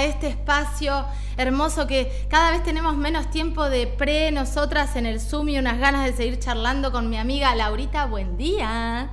a este espacio hermoso que cada vez tenemos menos tiempo de pre nosotras en el Zoom y unas ganas de seguir charlando con mi amiga Laurita. Buen día.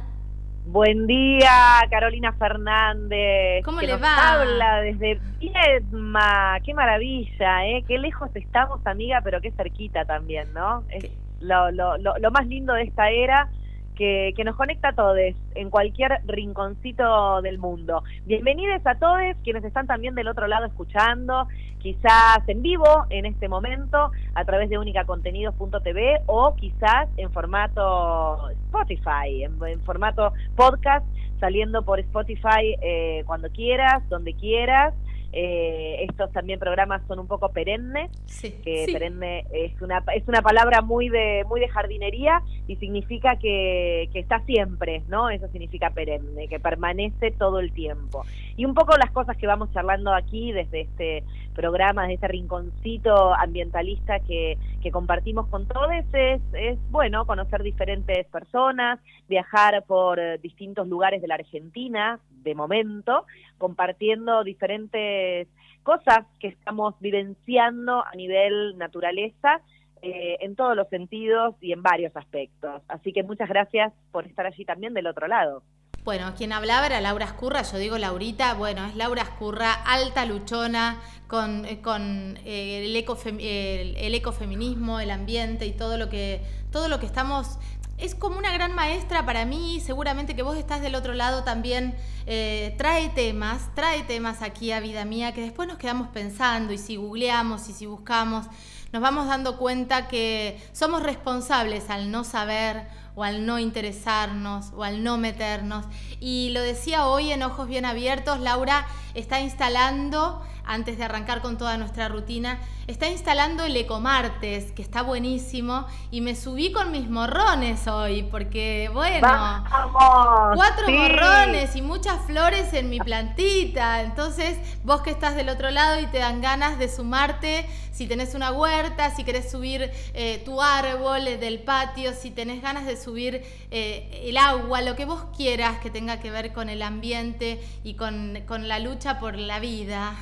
Buen día, Carolina Fernández. ¿Cómo que le nos va? Habla desde Viedma. Qué maravilla, ¿eh? Qué lejos estamos, amiga, pero qué cerquita también, ¿no? Es ¿Qué? lo, lo, lo, lo más lindo de esta era que, que nos conecta a todos en cualquier rinconcito del mundo. Bienvenidos a todos quienes están también del otro lado escuchando, quizás en vivo en este momento a través de unicacontenidos.tv o quizás en formato Spotify, en, en formato podcast, saliendo por Spotify eh, cuando quieras, donde quieras. Eh, estos también programas son un poco perennes, Sí. que sí. perenne es una es una palabra muy de muy de jardinería y significa que, que está siempre, ¿no? Eso significa perenne, que permanece todo el tiempo. Y un poco las cosas que vamos charlando aquí desde este programa, desde este rinconcito ambientalista que, que compartimos con todos es, es bueno conocer diferentes personas, viajar por distintos lugares de la Argentina de momento, compartiendo diferentes cosas que estamos vivenciando a nivel naturaleza eh, en todos los sentidos y en varios aspectos. Así que muchas gracias por estar allí también del otro lado. Bueno, quien hablaba era Laura Escurra, yo digo Laurita, bueno, es Laura Escurra, alta luchona, con, eh, con eh, el, ecofem- el, el ecofeminismo, el ambiente y todo lo que, todo lo que estamos. Es como una gran maestra para mí, seguramente que vos estás del otro lado también, eh, trae temas, trae temas aquí a vida mía que después nos quedamos pensando y si googleamos y si buscamos, nos vamos dando cuenta que somos responsables al no saber o al no interesarnos o al no meternos. Y lo decía hoy en Ojos Bien Abiertos, Laura está instalando, antes de arrancar con toda nuestra rutina, está instalando el Ecomartes, que está buenísimo, y me subí con mis morrones hoy, porque bueno... ¡Vamos! Cuatro Sí. morrones y muchas flores en mi plantita. Entonces, vos que estás del otro lado y te dan ganas de sumarte, si tenés una huerta, si querés subir eh, tu árbol eh, del patio, si tenés ganas de subir eh, el agua, lo que vos quieras que tenga que ver con el ambiente y con, con la lucha por la vida,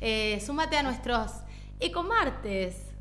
eh, súmate a nuestros ecomartes.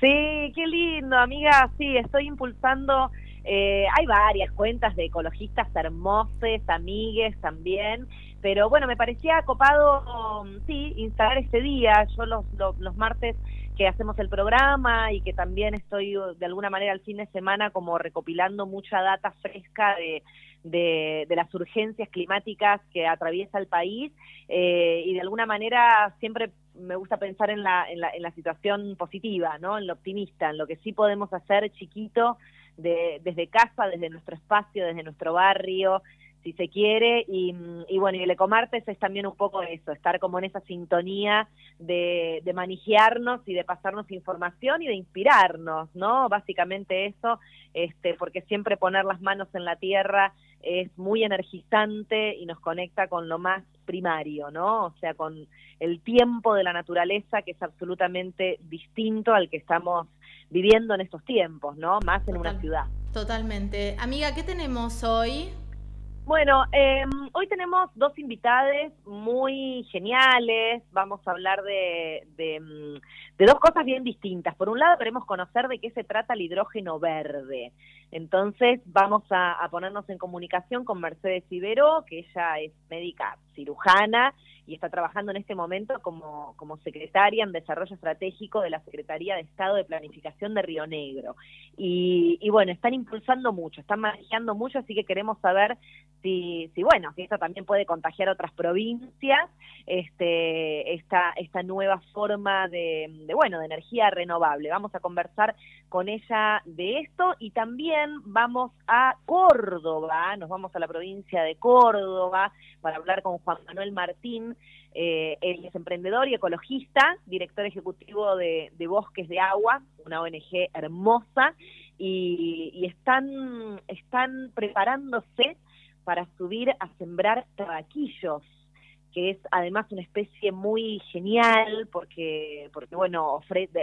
Sí, qué lindo, amiga. Sí, estoy impulsando. eh, hay varias cuentas de ecologistas hermosos, amigues también. Pero bueno, me parecía copado, um, sí, instalar este día. Yo los, los, los martes que hacemos el programa y que también estoy uh, de alguna manera al fin de semana como recopilando mucha data fresca de, de, las urgencias climáticas que atraviesa el país eh, y de alguna manera siempre me gusta pensar en la, en la, en la situación positiva, ¿no? En lo optimista, en lo que sí podemos hacer chiquito de, desde casa, desde nuestro espacio, desde nuestro barrio, si se quiere, y, y bueno, y el Ecomartes es también un poco eso, estar como en esa sintonía de, de manejarnos y de pasarnos información y de inspirarnos, ¿no? Básicamente eso, este, porque siempre poner las manos en la tierra es muy energizante y nos conecta con lo más primario, ¿no? O sea, con el tiempo de la naturaleza que es absolutamente distinto al que estamos viviendo en estos tiempos, ¿no? Más en una ciudad. Totalmente. Amiga, ¿qué tenemos hoy? Bueno, eh, hoy tenemos dos invitades muy geniales. Vamos a hablar de, de, mm, de dos cosas bien distintas. Por un lado, queremos conocer de qué se trata el hidrógeno verde. Entonces, vamos a, ponernos en comunicación con Mercedes Ibero, que ella es médica cirujana y está trabajando en este momento como, como secretaria en Desarrollo Estratégico de la Secretaría de Estado de Planificación de Río Negro. Y, y bueno, están impulsando mucho, están manejando mucho, así que queremos saber si, si bueno, si esto también puede contagiar a otras provincias, este, esta, esta nueva forma de, de, bueno, de energía renovable. Vamos a conversar con ella de esto y también vamos a Córdoba, nos vamos a la provincia de Córdoba para hablar con Juan Manuel Martín, eh, él es emprendedor y ecologista, director ejecutivo de, Bosques de Agua, una ONG hermosa, y, y están, están preparándose para subir a sembrar tabaquillos que es además una especie muy genial porque, porque bueno,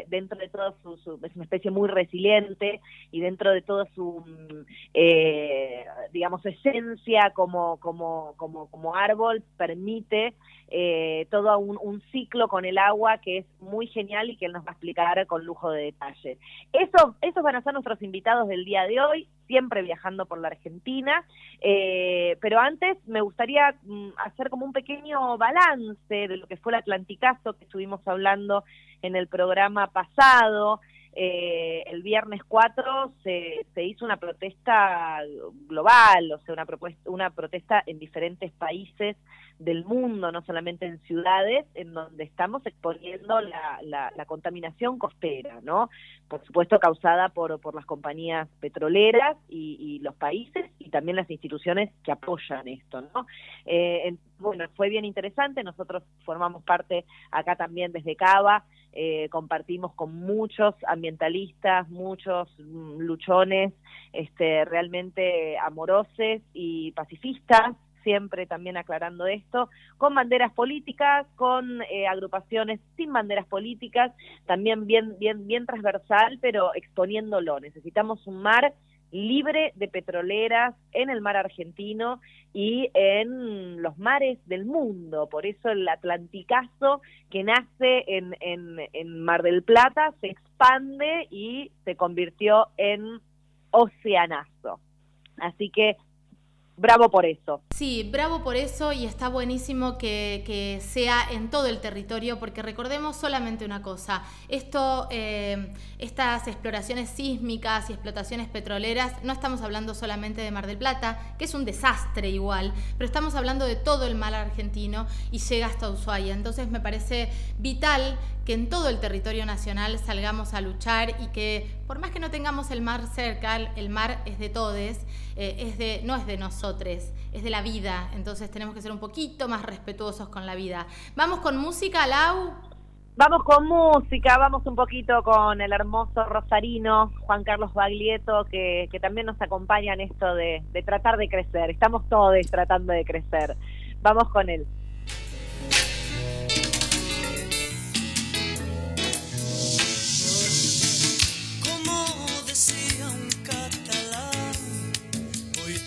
dentro de todo su, es una especie muy resiliente y dentro de toda su, mm, eh, digamos, esencia como, como, como, como árbol permite eh, todo un, ciclo con el agua que es muy genial y que él nos va a explicar con lujo de detalle. Eso, esos van a ser nuestros invitados del día de hoy, siempre viajando por la Argentina, eh, pero antes me gustaría mm, hacer como un pequeño balance de lo que fue el Atlanticazo que estuvimos hablando en el programa pasado. Eh, el viernes 4 se, hizo una protesta global, o sea, una, propuesta, una protesta en diferentes países del mundo, no solamente en ciudades, en donde estamos exponiendo la, contaminación costera, ¿no? Por supuesto causada por, por las compañías petroleras y, los países y también las instituciones que apoyan esto, ¿no? Eh, bueno, fue bien interesante, nosotros formamos parte acá también desde Cava, eh, compartimos con muchos ambientalistas, muchos mm, luchones, este, realmente amorosos y pacifistas, siempre también aclarando esto, con banderas políticas, con eh, agrupaciones sin banderas políticas, también bien, bien, bien transversal, pero exponiéndolo. Necesitamos un mar libre de petroleras en el mar argentino y en los mares del mundo. Por eso el Atlanticazo que nace en, en, en Mar del Plata se expande y se convirtió en Oceanazo. Así que bravo por eso. Sí, bravo por eso y está buenísimo que, sea en todo el territorio porque recordemos solamente una cosa, esto, eh, estas exploraciones sísmicas y explotaciones petroleras, no estamos hablando solamente de Mar del Plata, que es un desastre igual, pero estamos hablando de todo el mar argentino y llega hasta Ushuaia. Entonces me parece vital que en todo el territorio nacional salgamos a luchar y que por más que no tengamos el mar cerca, el mar es de todos, eh, es de, no es de nosotros, es de la vida, entonces tenemos que ser un poquito más respetuosos con la vida. Vamos con música, Lau. Vamos con música, vamos un poquito con el hermoso rosarino Juan Carlos Baglietto, que, también nos acompaña en esto de, de tratar de crecer. Estamos todos tratando de crecer. Vamos con él.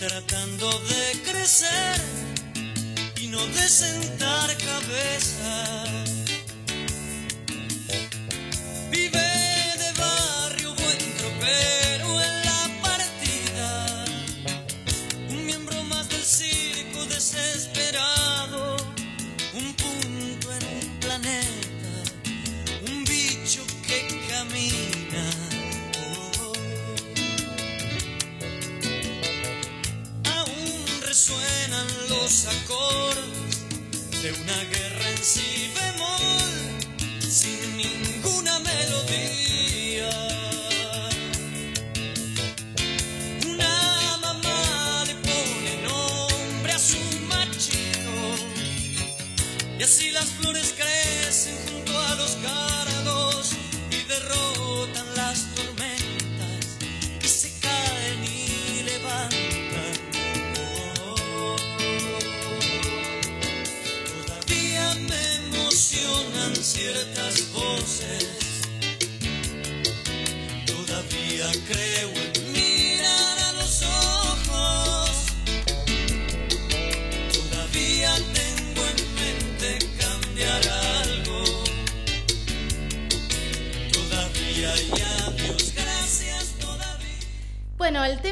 Tratando de crecer y no de sentar cabeza.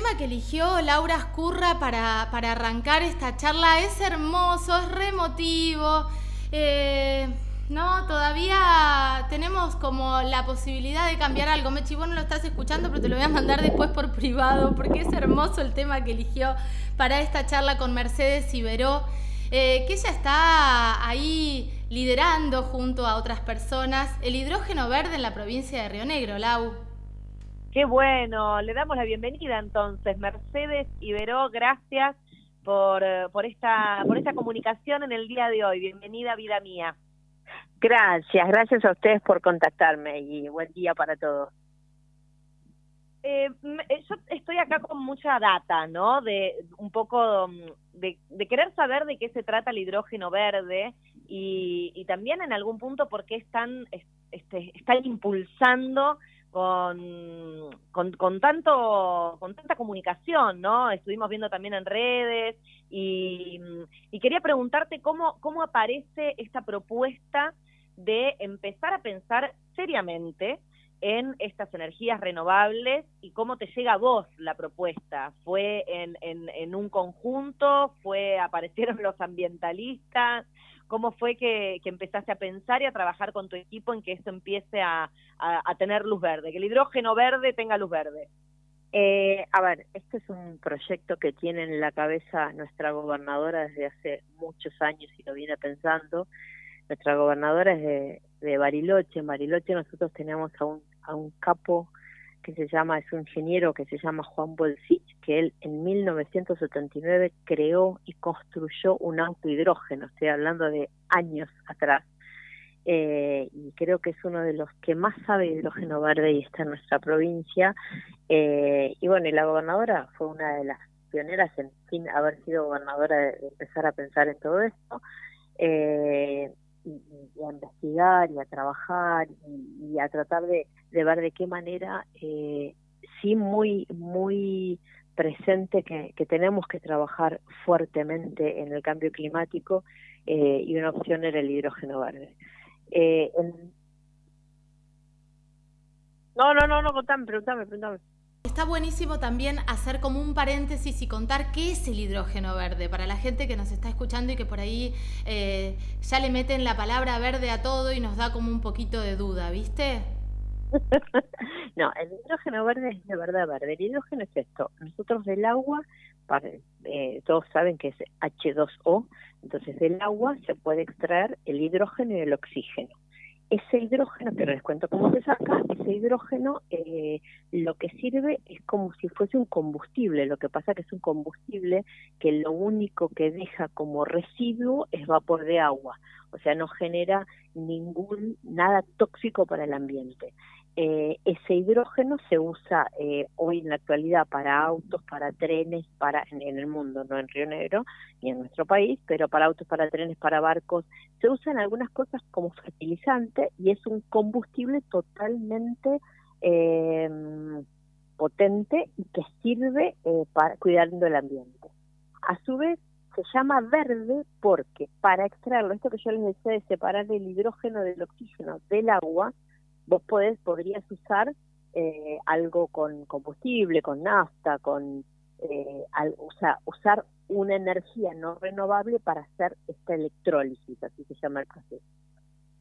Tema que eligió Laura Escurra para, para arrancar esta charla es hermoso, es remotivo. Eh, no, todavía tenemos como la posibilidad de cambiar algo. Mechi, vos no lo estás escuchando, pero te lo voy a mandar después por privado, porque es hermoso el tema que eligió para esta charla con Mercedes Iberó, eh, que ella está ahí liderando junto a otras personas el hidrógeno verde en la provincia de Río Negro, Lau. Qué bueno, le damos la bienvenida entonces. Mercedes Iberó, gracias por, eh, por, esta, por esta comunicación en el día de hoy. Bienvenida, vida mía. Gracias, gracias a ustedes por contactarme y buen día para todos. Eh, eh, yo estoy acá con mucha data, ¿no? De un poco mm, de, querer saber de qué se trata el hidrógeno verde y, también en algún punto por qué están, este, están impulsando con, con, tanto con tanta comunicación, ¿no? Estuvimos viendo también en redes y, y quería preguntarte cómo, cómo aparece esta propuesta de empezar a pensar seriamente en estas energías renovables y cómo te llega a vos la propuesta. ¿Fue en, en, un conjunto? ¿Fue aparecieron los ambientalistas? ¿Cómo fue que, empezaste a pensar y a trabajar con tu equipo en que esto empiece a, tener luz verde, que el hidrógeno verde tenga luz verde? Eh, a ver, este es un proyecto que tiene en la cabeza nuestra gobernadora desde hace muchos años y lo viene pensando. Nuestra gobernadora es de, de Bariloche. En Bariloche nosotros tenemos a un a un capo que se llama, es un ingeniero que se llama Juan Bolsich, que él en 1979 creó y construyó un auto hidrógeno, estoy hablando de años atrás. Eh, y creo que es uno de los que más sabe hidrógeno verde y está en nuestra provincia. Eh, y bueno, y la gobernadora fue una de las pioneras en fin haber sido gobernadora de, empezar a pensar en todo esto. Eh, y, a investigar y a trabajar y a tratar de, de ver de qué manera, eh, sí muy, muy presente que, tenemos que trabajar fuertemente en el cambio climático eh, y una opción era el hidrógeno verde. Eh, no, no, no, no, contame, pregúntame, pregúntame. Está buenísimo también hacer como un paréntesis y contar qué es el hidrógeno verde para la gente que nos está escuchando y que por ahí eh, ya le meten la palabra verde a todo y nos da como un poquito de duda, ¿viste? no, el hidrógeno verde es de verdad verde. El hidrógeno es esto. Nosotros del agua, eh, todos saben que es H2O, entonces del agua se puede extraer el hidrógeno y el oxígeno. Ese hidrógeno, que les cuento cómo se saca, ese hidrógeno eh, lo que sirve es como si fuese un combustible. Lo que pasa que es un combustible que lo único que deja como residuo es vapor de agua. O sea, no genera ningún, nada tóxico para el ambiente. Eh, ese hidrógeno se usa eh, hoy en la actualidad para autos, para trenes, para en, el mundo, no en Río Negro ni en nuestro país, pero para autos, para trenes, para barcos. Se usan algunas cosas como fertilizante y es un combustible totalmente eh, potente y que sirve para cuidando el ambiente. A su vez, se llama verde porque para extraerlo, esto que yo les decía de separar el hidrógeno del oxígeno del agua, vos podés, podrías usar eh, algo con combustible, con nafta, con eh, o sea, usar una energía no renovable para hacer esta electrólisis, así se llama el proceso.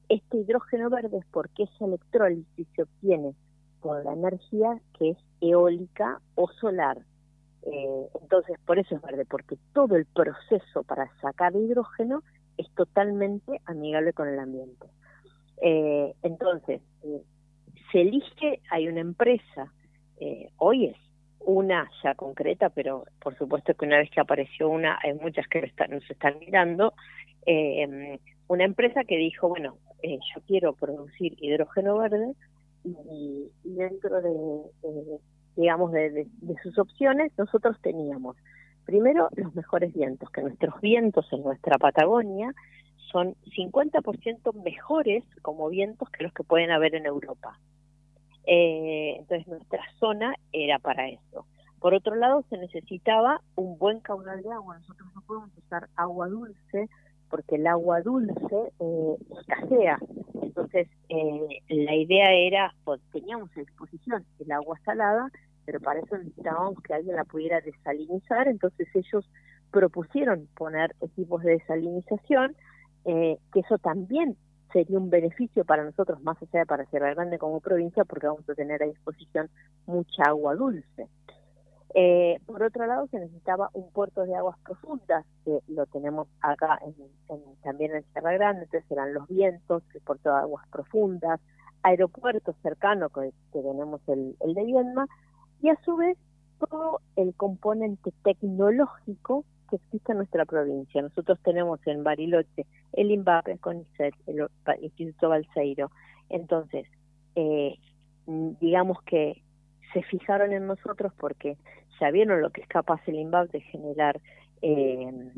Este hidrógeno verde es porque esa electrólisis se obtiene con la energía que es eólica o solar. Eh, entonces, por eso es verde, porque todo el proceso para sacar hidrógeno es totalmente amigable con el ambiente. Eh, entonces, eh, se elige, hay una empresa, eh, hoy es una ya concreta, pero por supuesto que una vez que apareció una, hay muchas que nos están mirando, eh, una empresa que dijo, bueno, yo quiero producir hidrógeno verde y, dentro de, digamos, de sus opciones, nosotros teníamos primero los mejores vientos, que nuestros vientos en nuestra Patagonia son 50% mejores como vientos que los que pueden haber en Europa. Eh, entonces nuestra zona era para eso. Por otro lado, se necesitaba un buen caudal de agua. Nosotros no podemos usar agua dulce porque el agua dulce eh, escasea. Entonces, eh, la idea era, pues, teníamos a disposición el agua salada, pero para eso necesitábamos que alguien la pudiera desalinizar. Entonces, ellos propusieron poner equipos de desalinización eh, que eso también sería un beneficio para nosotros, más allá de para Sierra Grande como provincia, porque vamos a tener a disposición mucha agua dulce. Eh, por otro lado, se necesitaba un puerto de aguas profundas, que lo tenemos acá en, también en Sierra Grande, entonces eran los vientos, el puerto de aguas profundas, aeropuertos cercanos, que, tenemos el, el de Viedma, y a su vez todo el componente tecnológico que existe en nuestra provincia. Nosotros tenemos en Bariloche el INVAP, el CONICET, el Instituto Balseiro. Entonces, eh, digamos que se fijaron en nosotros porque ya vieron lo que es capaz el INVAP de generar eh,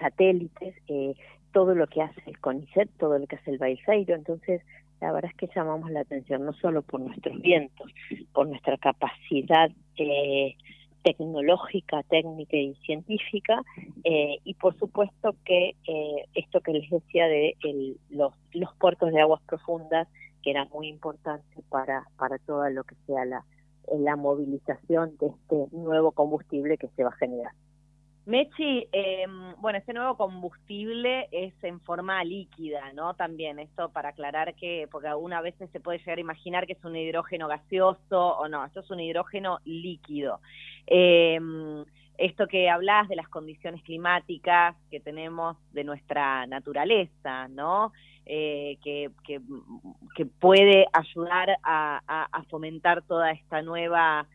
satélites, eh, todo lo que hace el CONICET, todo lo que hace el Baiseiro, entonces la verdad es que llamamos la atención no solo por nuestros vientos, por nuestra capacidad eh, tecnológica, técnica y científica, eh, y por supuesto que eh, esto que les decía de los, los puertos de aguas profundas, que era muy importante para, para todo lo que sea la, la movilización de este nuevo combustible que se va a generar. Mechi, eh, bueno, este nuevo combustible es en forma líquida, ¿no? También esto para aclarar que, porque alguna veces se puede llegar a imaginar que es un hidrógeno gaseoso o no, esto es un hidrógeno líquido. Eh, esto que hablas de las condiciones climáticas que tenemos de nuestra naturaleza, ¿no? Eh, que, que, puede ayudar a fomentar toda esta nueva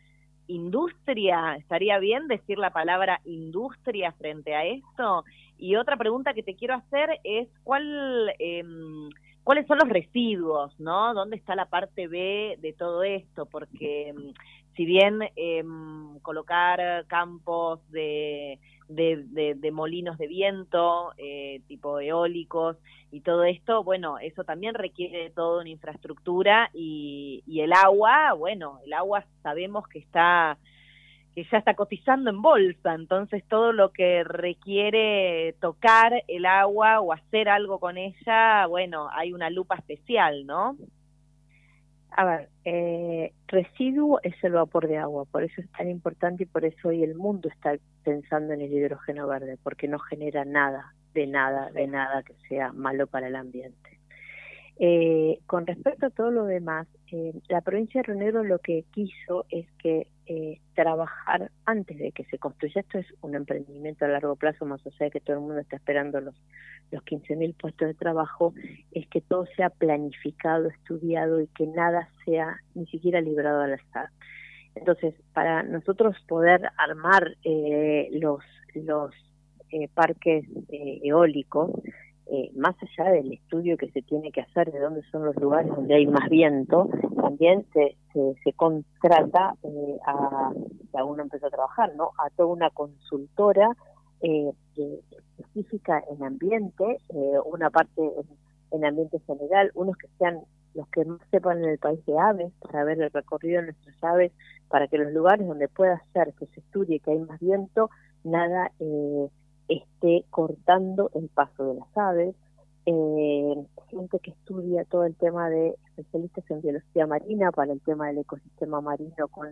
industria, estaría bien decir la palabra industria frente a esto. Y otra pregunta que te quiero hacer es cuál, em, cuáles son los residuos, ¿no? ¿Dónde está la parte B de todo esto? Porque em, si bien em, colocar campos de de, molinos de viento, eh, tipo eólicos y todo esto, bueno, eso también requiere de toda una infraestructura y el agua, bueno, el agua sabemos que está que ya está cotizando en bolsa, entonces todo lo que requiere tocar el agua o hacer algo con ella, bueno, hay una lupa especial, ¿no? A ver, eh, residuo es el vapor de agua, por eso es tan importante y por eso hoy el mundo está pensando en el hidrógeno verde, porque no genera nada, de nada, de nada que sea malo para el ambiente. Eh, con respecto a todo lo demás, eh, la provincia de Río Negro lo que quiso es que eh, trabajar antes de que se construya. Esto es un emprendimiento a largo plazo, más allá de que todo el mundo está esperando los, los 15.000 puestos de trabajo, es que todo sea planificado, estudiado y que nada sea ni siquiera librado al azar. Entonces, para nosotros poder armar los, los parques eólicos, eh, más allá del estudio que se tiene que hacer de dónde son los lugares donde hay más viento, también se, se, contrata eh, a, ya uno empezó a trabajar, ¿no? A toda una consultora eh, específica en ambiente, una parte en, ambiente general, unos que sean los que más sepan en el país de aves, para ver el recorrido de nuestras aves, para que los lugares donde pueda ser que se estudie que hay más viento, nada eh, esté cortando el paso de las aves, eh, gente que estudia todo el tema de especialistas en biología marina para el tema del ecosistema marino con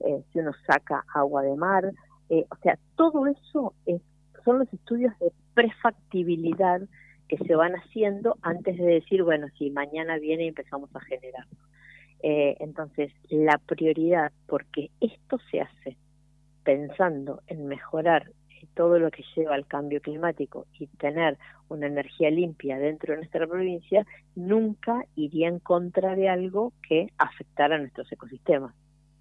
eh, si uno saca agua de mar, eh, o sea, todo eso es, son los estudios de prefactibilidad que se van haciendo antes de decir, bueno, si mañana viene y empezamos a generar. Entonces, la prioridad, porque esto se hace pensando en mejorar todo lo que lleva al cambio climático y tener una energía limpia dentro de nuestra provincia, nunca iría en contra de algo que afectara a nuestros ecosistemas.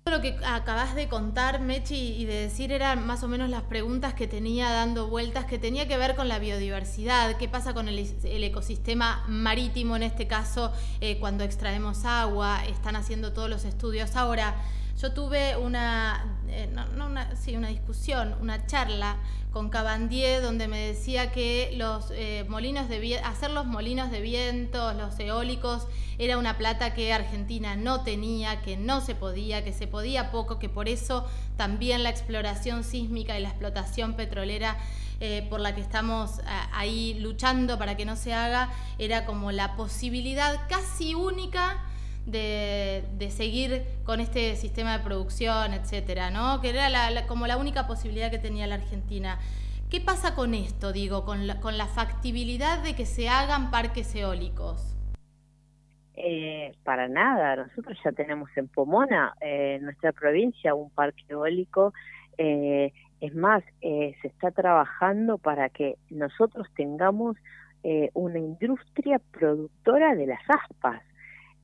Lo que acabas de contar, Mechi, y de decir eran más o menos las preguntas que tenía dando vueltas, que tenía que ver con la biodiversidad, qué pasa con el, ecosistema marítimo en este caso, eh, cuando extraemos agua, están haciendo todos los estudios. Ahora, yo tuve una, eh, no, una, sí, una discusión, una charla con Cabandier donde me decía que los eh, molinos de hacer los molinos de viento, los eólicos, era una plata que Argentina no tenía, que no se podía, que se podía poco, que por eso también la exploración sísmica y la explotación petrolera eh, por la que estamos ahí luchando para que no se haga, era como la posibilidad casi única de, seguir con este sistema de producción, etcétera, ¿no? Que era como la única posibilidad que tenía la Argentina. ¿Qué pasa con esto, digo, con la, con la factibilidad de que se hagan parques eólicos? Eh, para nada, nosotros ya tenemos en Pomona, eh, en nuestra provincia, un parque eólico. Eh, es más, se está trabajando para que nosotros tengamos una industria productora de las aspas.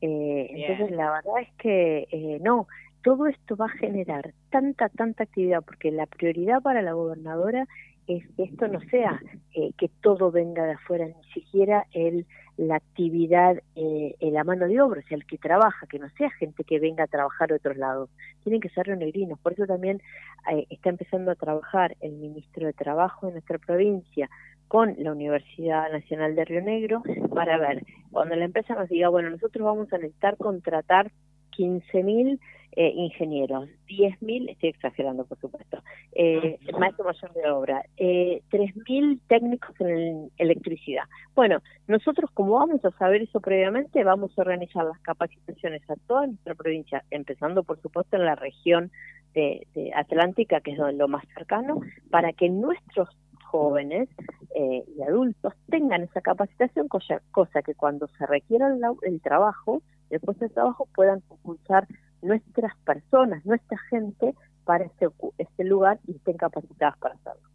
Eh, entonces, la verdad es que eh, no, todo esto va a generar tanta, tanta actividad, porque la prioridad para la gobernadora es que esto no sea eh, que todo venga de afuera, ni siquiera el la actividad eh, en la mano de obra, o sea, el que trabaja, que no sea gente que venga a trabajar de otros lados, tienen que ser rionegrinos. Por eso también eh, está empezando a trabajar el ministro de Trabajo de nuestra provincia con la Universidad Nacional de Río Negro para ver, cuando la empresa nos diga, bueno, nosotros vamos a necesitar contratar 15.000 eh, ingenieros, 10.000, estoy exagerando por supuesto, eh, maestro mayor de obra, eh, 3.000 técnicos en electricidad. Bueno, nosotros como vamos a saber eso previamente, vamos a organizar las capacitaciones a toda nuestra provincia, empezando por supuesto en la región de, Atlántica, que es lo más cercano, para que nuestros jóvenes eh, y adultos tengan esa capacitación, cosa, cosa que cuando se requiera el, el trabajo, después del trabajo puedan impulsar nuestras personas, nuestra gente para este, este lugar y estén capacitadas para hacerlo.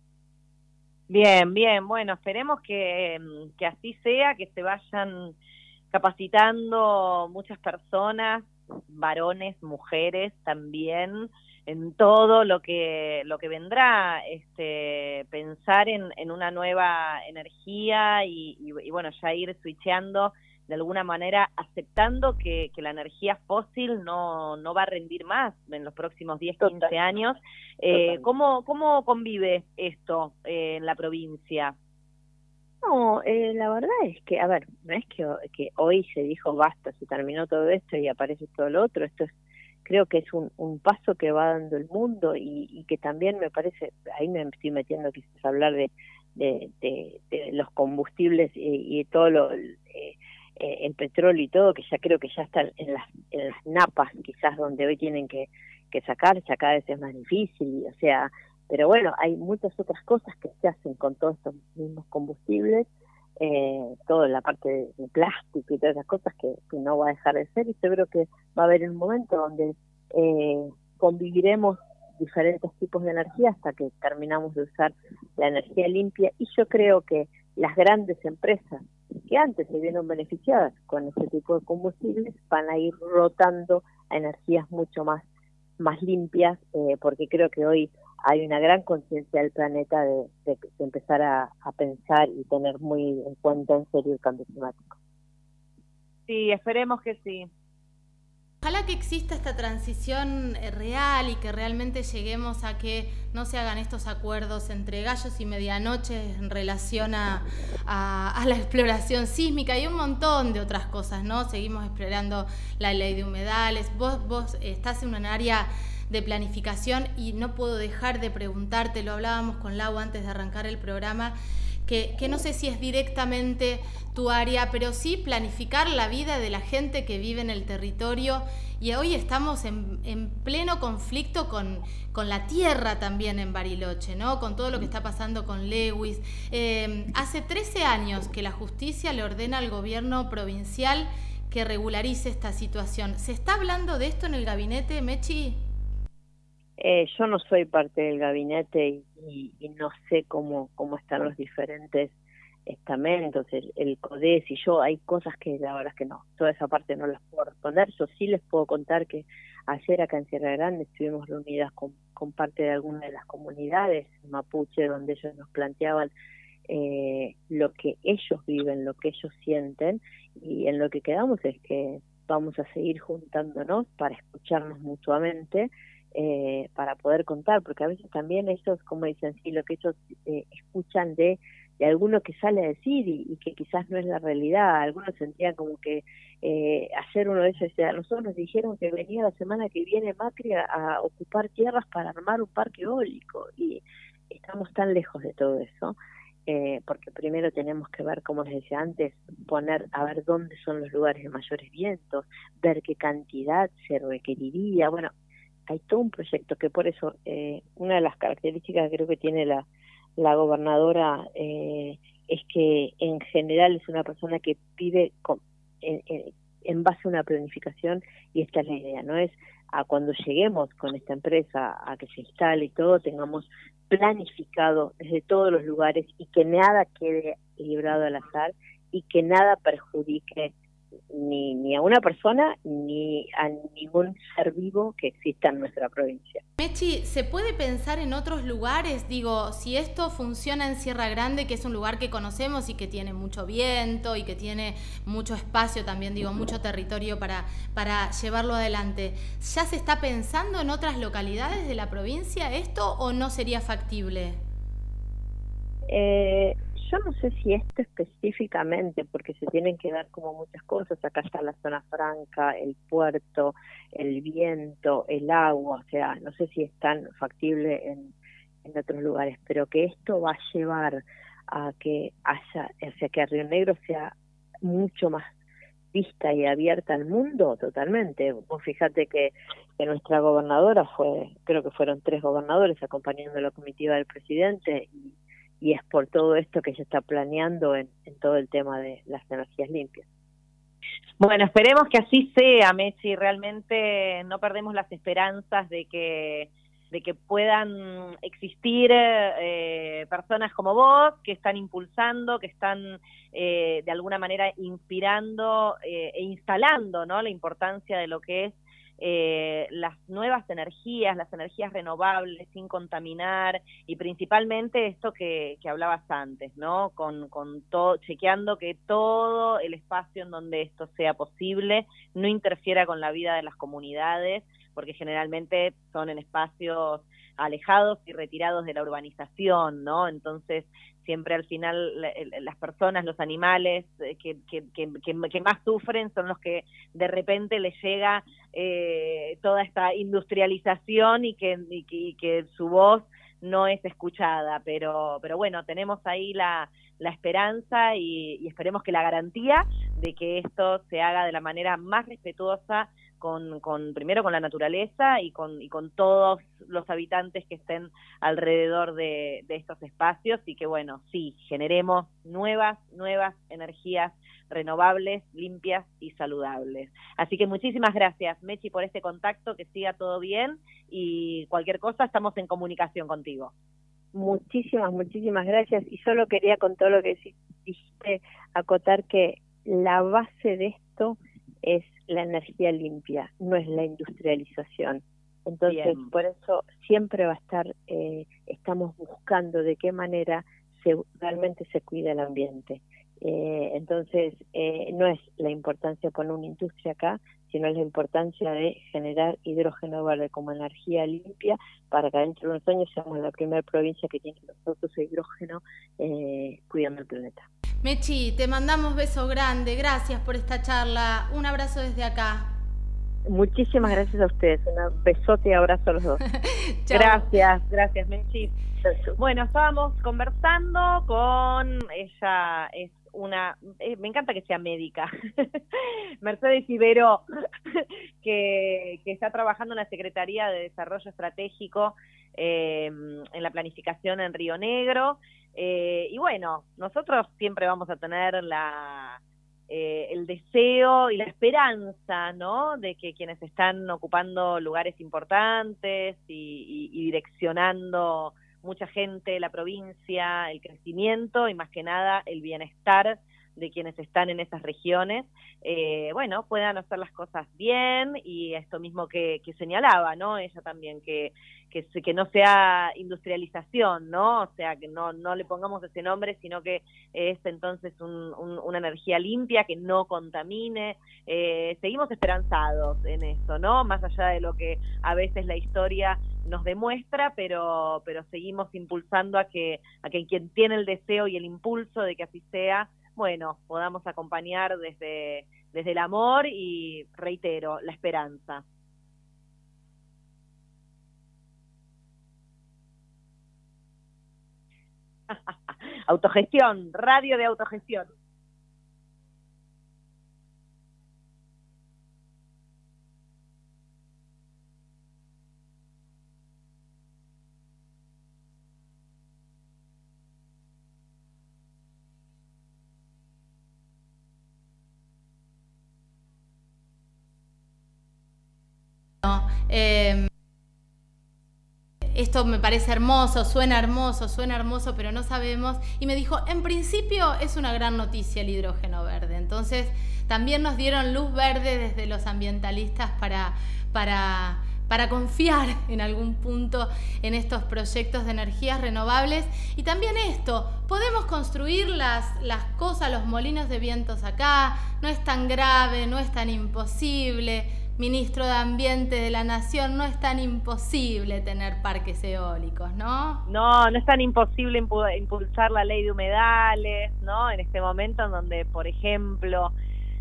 Bien, bien, bueno, esperemos que, mm, que así sea, que se vayan capacitando muchas personas, varones, mujeres también, en todo lo que lo que vendrá, este, pensar en, en una nueva energía y, y, bueno, ya ir switcheando de alguna manera aceptando que, que, la energía fósil no, no va a rendir más en los próximos 10, 15 años. Eh, ¿cómo, ¿Cómo convive esto eh, en la provincia? No, eh, la verdad es que, a ver, no es que, que hoy se dijo basta, se terminó todo esto y aparece todo lo otro, esto es creo que es un, un paso que va dando el mundo y, que también me parece, ahí me estoy metiendo quizás hablar de, de, los combustibles y, y todo lo, eh, eh, el petróleo y todo, que ya creo que ya están en las, en las napas quizás donde hoy tienen que, que sacar, ya cada vez es más difícil, o sea, pero bueno, hay muchas otras cosas que se hacen con todos estos mismos combustibles, eh, toda la parte de, plástico y todas esas cosas que, no va a dejar de ser y yo creo que va a haber un momento donde eh, conviviremos diferentes tipos de energía hasta que terminamos de usar la energía limpia. Y yo creo que las grandes empresas que antes se vieron beneficiadas con este tipo de combustibles van a ir rotando a energías mucho más más limpias eh, porque creo que hoy hay una gran conciencia del planeta de, de, de empezar a, a, pensar y tener muy en cuenta en serio el cambio climático. Sí, esperemos que sí. Ojalá que exista esta transición eh, real y que realmente lleguemos a que no se hagan estos acuerdos entre gallos y medianoche en relación a, a, a, la exploración sísmica y un montón de otras cosas, ¿no? Seguimos explorando la ley de humedales. Vos, vos estás en un área de planificación y no puedo dejar de preguntarte, lo hablábamos con Lau antes de arrancar el programa, que, no sé si es directamente tu área, pero sí planificar la vida de la gente que vive en el territorio. Y hoy estamos en, en pleno conflicto con, con, la tierra también en Bariloche, ¿no? Con todo lo que está pasando con Lewis. Eh, hace 13 años que la justicia le ordena al gobierno provincial que regularice esta situación. ¿Se está hablando de esto en el gabinete, Mechi? Eh, yo no soy parte del gabinete y, no sé cómo, cómo están los diferentes estamentos, el, CODES y yo, hay cosas que la verdad es que no, toda esa parte no las puedo responder, yo sí les puedo contar que ayer acá en Sierra Grande estuvimos reunidas con, con parte de alguna de las comunidades mapuche donde ellos nos planteaban eh, lo que ellos viven, lo que ellos sienten y en lo que quedamos es que vamos a seguir juntándonos para escucharnos mutuamente eh, para poder contar, porque a veces también ellos, como dicen, sí, lo que ellos eh, escuchan de, de alguno que sale a decir y, que quizás no es la realidad, algunos sentían como que eh, uno de ellos decía, nosotros nos dijeron que venía la semana que viene Macri a, a ocupar tierras para armar un parque eólico y estamos tan lejos de todo eso. Eh, porque primero tenemos que ver, como les decía antes, poner a ver dónde son los lugares de mayores vientos, ver qué cantidad se requeriría. Bueno, hay todo un proyecto que por eso eh, una de las características que creo que tiene la, la gobernadora eh, es que en general es una persona que vive con, en, base a una planificación y esta es la idea, no es a cuando lleguemos con esta empresa a que se instale y todo, tengamos planificado desde todos los lugares y que nada quede librado al azar y que nada perjudique ni, ni a una persona ni a ningún ser vivo que exista en nuestra provincia. Mechi, ¿se puede pensar en otros lugares? Digo, si esto funciona en Sierra Grande, que es un lugar que conocemos y que tiene mucho viento y que tiene mucho espacio también, digo, mucho territorio para, para llevarlo adelante, ¿ya se está pensando en otras localidades de la provincia esto o no sería factible? Eh, yo no sé si esto específicamente, porque se tienen que dar como muchas cosas, acá está la zona franca, el puerto, el viento, el agua, o sea, no sé si es tan factible en, en otros lugares, pero que esto va a llevar a que haya, o que Río Negro sea mucho más vista y abierta al mundo totalmente. Vos fíjate que, que, nuestra gobernadora fue, creo que fueron tres gobernadores acompañando la comitiva del presidente y y es por todo esto que se está planeando en, todo el tema de las energías limpias. Bueno, esperemos que así sea, Mechi. Realmente no perdemos las esperanzas de que de que puedan existir eh, personas como vos que están impulsando, que están eh, de alguna manera inspirando eh, e instalando ¿no? la importancia de lo que es eh, las nuevas energías, las energías renovables sin contaminar y principalmente esto que, hablabas antes, ¿no? Con, con todo, chequeando que todo el espacio en donde esto sea posible no interfiera con la vida de las comunidades, porque generalmente son en espacios alejados y retirados de la urbanización, ¿no? Entonces, siempre al final las personas, los animales eh, que, que, que, más sufren son los que de repente les llega eh, toda esta industrialización y que, y que, su voz no es escuchada, pero, pero bueno, tenemos ahí la, la esperanza y, y, esperemos que la garantía de que esto se haga de la manera más respetuosa con, con, primero con la naturaleza y con, y con todos los habitantes que estén alrededor de, de, estos espacios y que bueno, sí, generemos nuevas, nuevas energías renovables, limpias y saludables. Así que muchísimas gracias, Mechi, por este contacto, que siga todo bien y cualquier cosa estamos en comunicación contigo. Muchísimas, muchísimas gracias. Y solo quería con todo lo que dijiste acotar que la base de esto es la energía limpia, no es la industrialización. Entonces, por eso siempre va a estar, eh, estamos buscando de qué manera se, realmente se cuida el ambiente. Eh, entonces, eh, no es la importancia de poner una industria acá, sino es la importancia de generar hidrógeno verde como energía limpia para que dentro de unos años seamos la primera provincia que tiene los autos de hidrógeno cuidando el planeta. Mechi, te mandamos beso grande, gracias por esta charla, un abrazo desde acá. Muchísimas gracias a ustedes, un besote y abrazo a los dos. gracias, gracias Mechi. Bueno, estábamos conversando con ella, es una, eh, me encanta que sea médica, Mercedes Ibero, que, que, está trabajando en la Secretaría de Desarrollo Estratégico eh, en la planificación en Río Negro. Eh, y bueno, nosotros siempre vamos a tener la, eh, el deseo y la esperanza, ¿no? De que quienes están ocupando lugares importantes y, y, direccionando mucha gente, la provincia, el crecimiento y más que nada el bienestar de quienes están en esas regiones, eh, bueno, puedan hacer las cosas bien y esto mismo que, que señalaba, ¿no? Ella también, que, que, no sea industrialización, ¿no? O sea, que no, no le pongamos ese nombre, sino que es entonces una energía limpia, que no contamine. Eh, seguimos esperanzados en eso, ¿no? Más allá de lo que a veces la historia nos demuestra, pero, pero seguimos impulsando a que, a que quien tiene el deseo y el impulso de que así sea, bueno, podamos acompañar desde, desde el amor y, reitero, la esperanza. autogestión, radio de autogestión. Eh, esto me parece hermoso, suena hermoso, suena hermoso, pero no sabemos. Y me dijo, en principio es una gran noticia el hidrógeno verde. Entonces, también nos dieron luz verde desde los ambientalistas para, para, para confiar en algún punto en estos proyectos de energías renovables. Y también esto, podemos construir las, las cosas, los molinos de vientos acá, no es tan grave, no es tan imposible ministro de Ambiente de la Nación, no es tan imposible tener parques eólicos, ¿no? No, no es tan imposible impulsar la ley de humedales, ¿no? En este momento en donde, por ejemplo,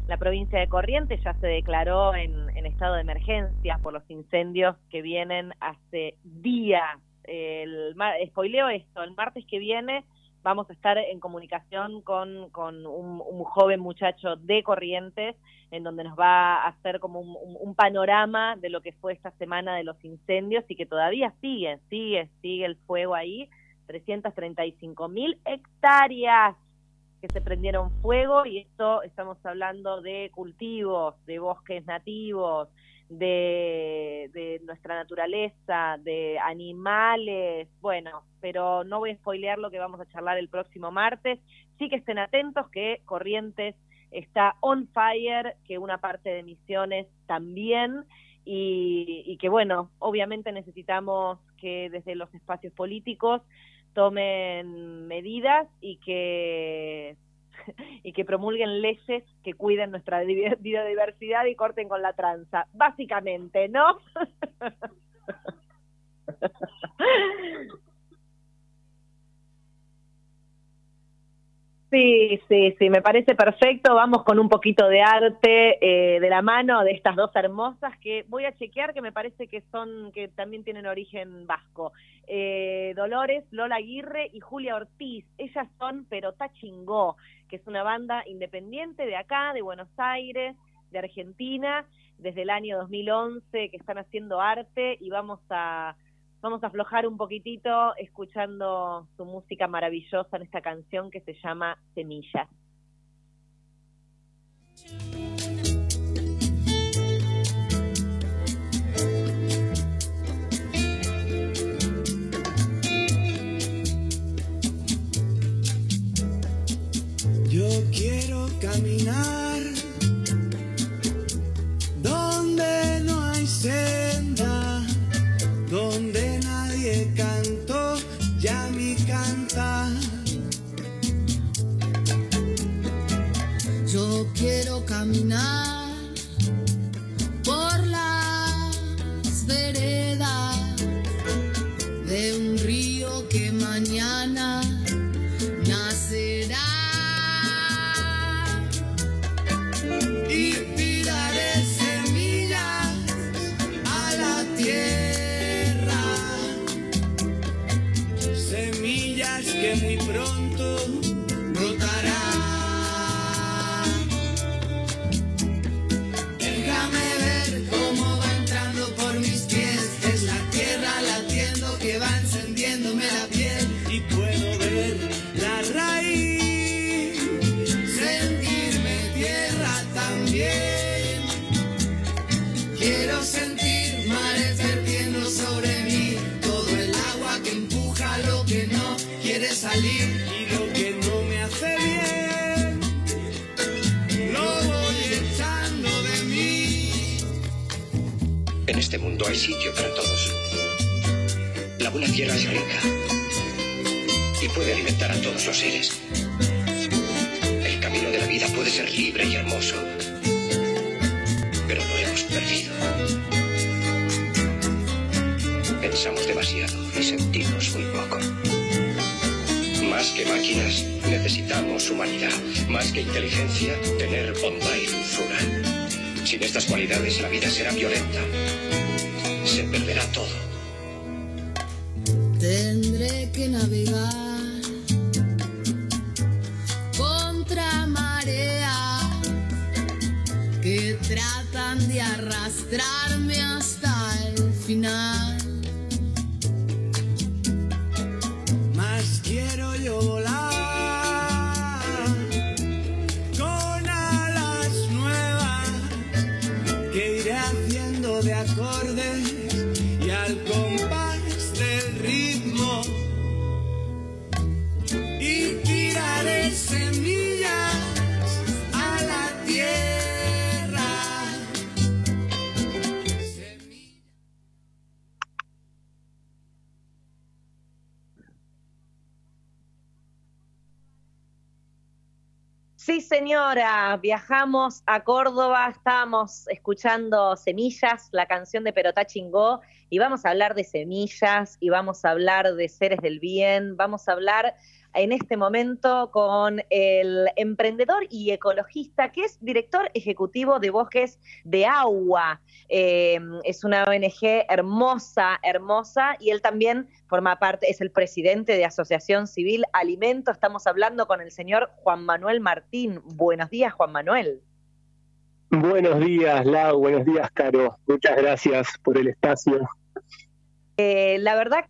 la provincia de Corrientes ya se declaró en, estado de emergencia por los incendios que vienen hace días. El, spoileo esto, el martes que viene vamos a estar en comunicación con, con un, joven muchacho de Corrientes, en donde nos va a hacer como un, panorama de lo que fue esta semana de los incendios y que todavía sigue, sigue, sigue el fuego ahí. 335 mil hectáreas que se prendieron fuego y esto estamos hablando de cultivos, de bosques nativos, de, nuestra naturaleza, de animales, bueno, pero no voy a spoilear lo que vamos a charlar el próximo martes. Sí que estén atentos que Corrientes está on fire, que una parte de Misiones también, y, y que bueno, obviamente necesitamos que desde los espacios políticos tomen medidas y que y que promulguen leyes que cuiden nuestra biodiversidad y corten con la tranza, básicamente, ¿no? Sí, sí, sí, me parece perfecto. Vamos con un poquito de arte eh, de la mano de estas dos hermosas que voy a chequear que me parece que son, que también tienen origen vasco. Eh, Dolores, Lola Aguirre y Julia Ortiz. Ellas son Pero Chingó, que es una banda independiente de acá, de Buenos Aires, de Argentina, desde el año 2011 que están haciendo arte y vamos a Vamos a aflojar un poquitito escuchando su música maravillosa en esta canción que se llama Semillas. Yo quiero caminar donde no hay senda, donde canto ya mi canta. Yo quiero caminar por las veredas de un río que mañana Quiero sentir mares vertiendo sobre mí todo el agua que empuja lo que no quiere salir y lo que no me hace bien lo voy echando de mí. En este mundo hay sitio para todos. La buena tierra es rica y puede alimentar a todos los seres. El camino de la vida puede ser libre y hermoso, Pensamos demasiado y sentimos muy poco. Más que máquinas, necesitamos humanidad. Más que inteligencia, tener bomba y dulzura. Sin estas cualidades, la vida será violenta. Sí, señora, viajamos a Córdoba, estábamos escuchando Semillas, la canción de Perotá Chingó, y vamos a hablar de semillas, y vamos a hablar de seres del bien, vamos a hablar en este momento con el emprendedor y ecologista que es director ejecutivo de Bosques de Agua. Eh, es una ONG hermosa, hermosa, y él también forma parte, es el presidente de Asociación Civil Alimento. Estamos hablando con el señor Juan Manuel Martín. Buenos días, Juan Manuel. Buenos días, Lau. Buenos días, Caro. Muchas gracias por el espacio. Eh, la verdad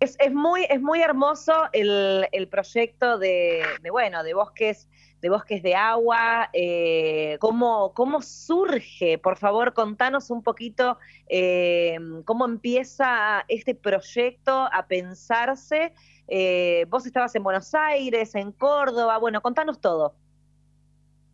es, es, muy, es muy hermoso el, el proyecto de, bueno, de bosques, de bosques de agua. Eh, ¿cómo, ¿Cómo surge? Por favor, contanos un poquito eh, cómo empieza este proyecto a pensarse. Eh, vos estabas en Buenos Aires, en Córdoba, bueno, contanos todo.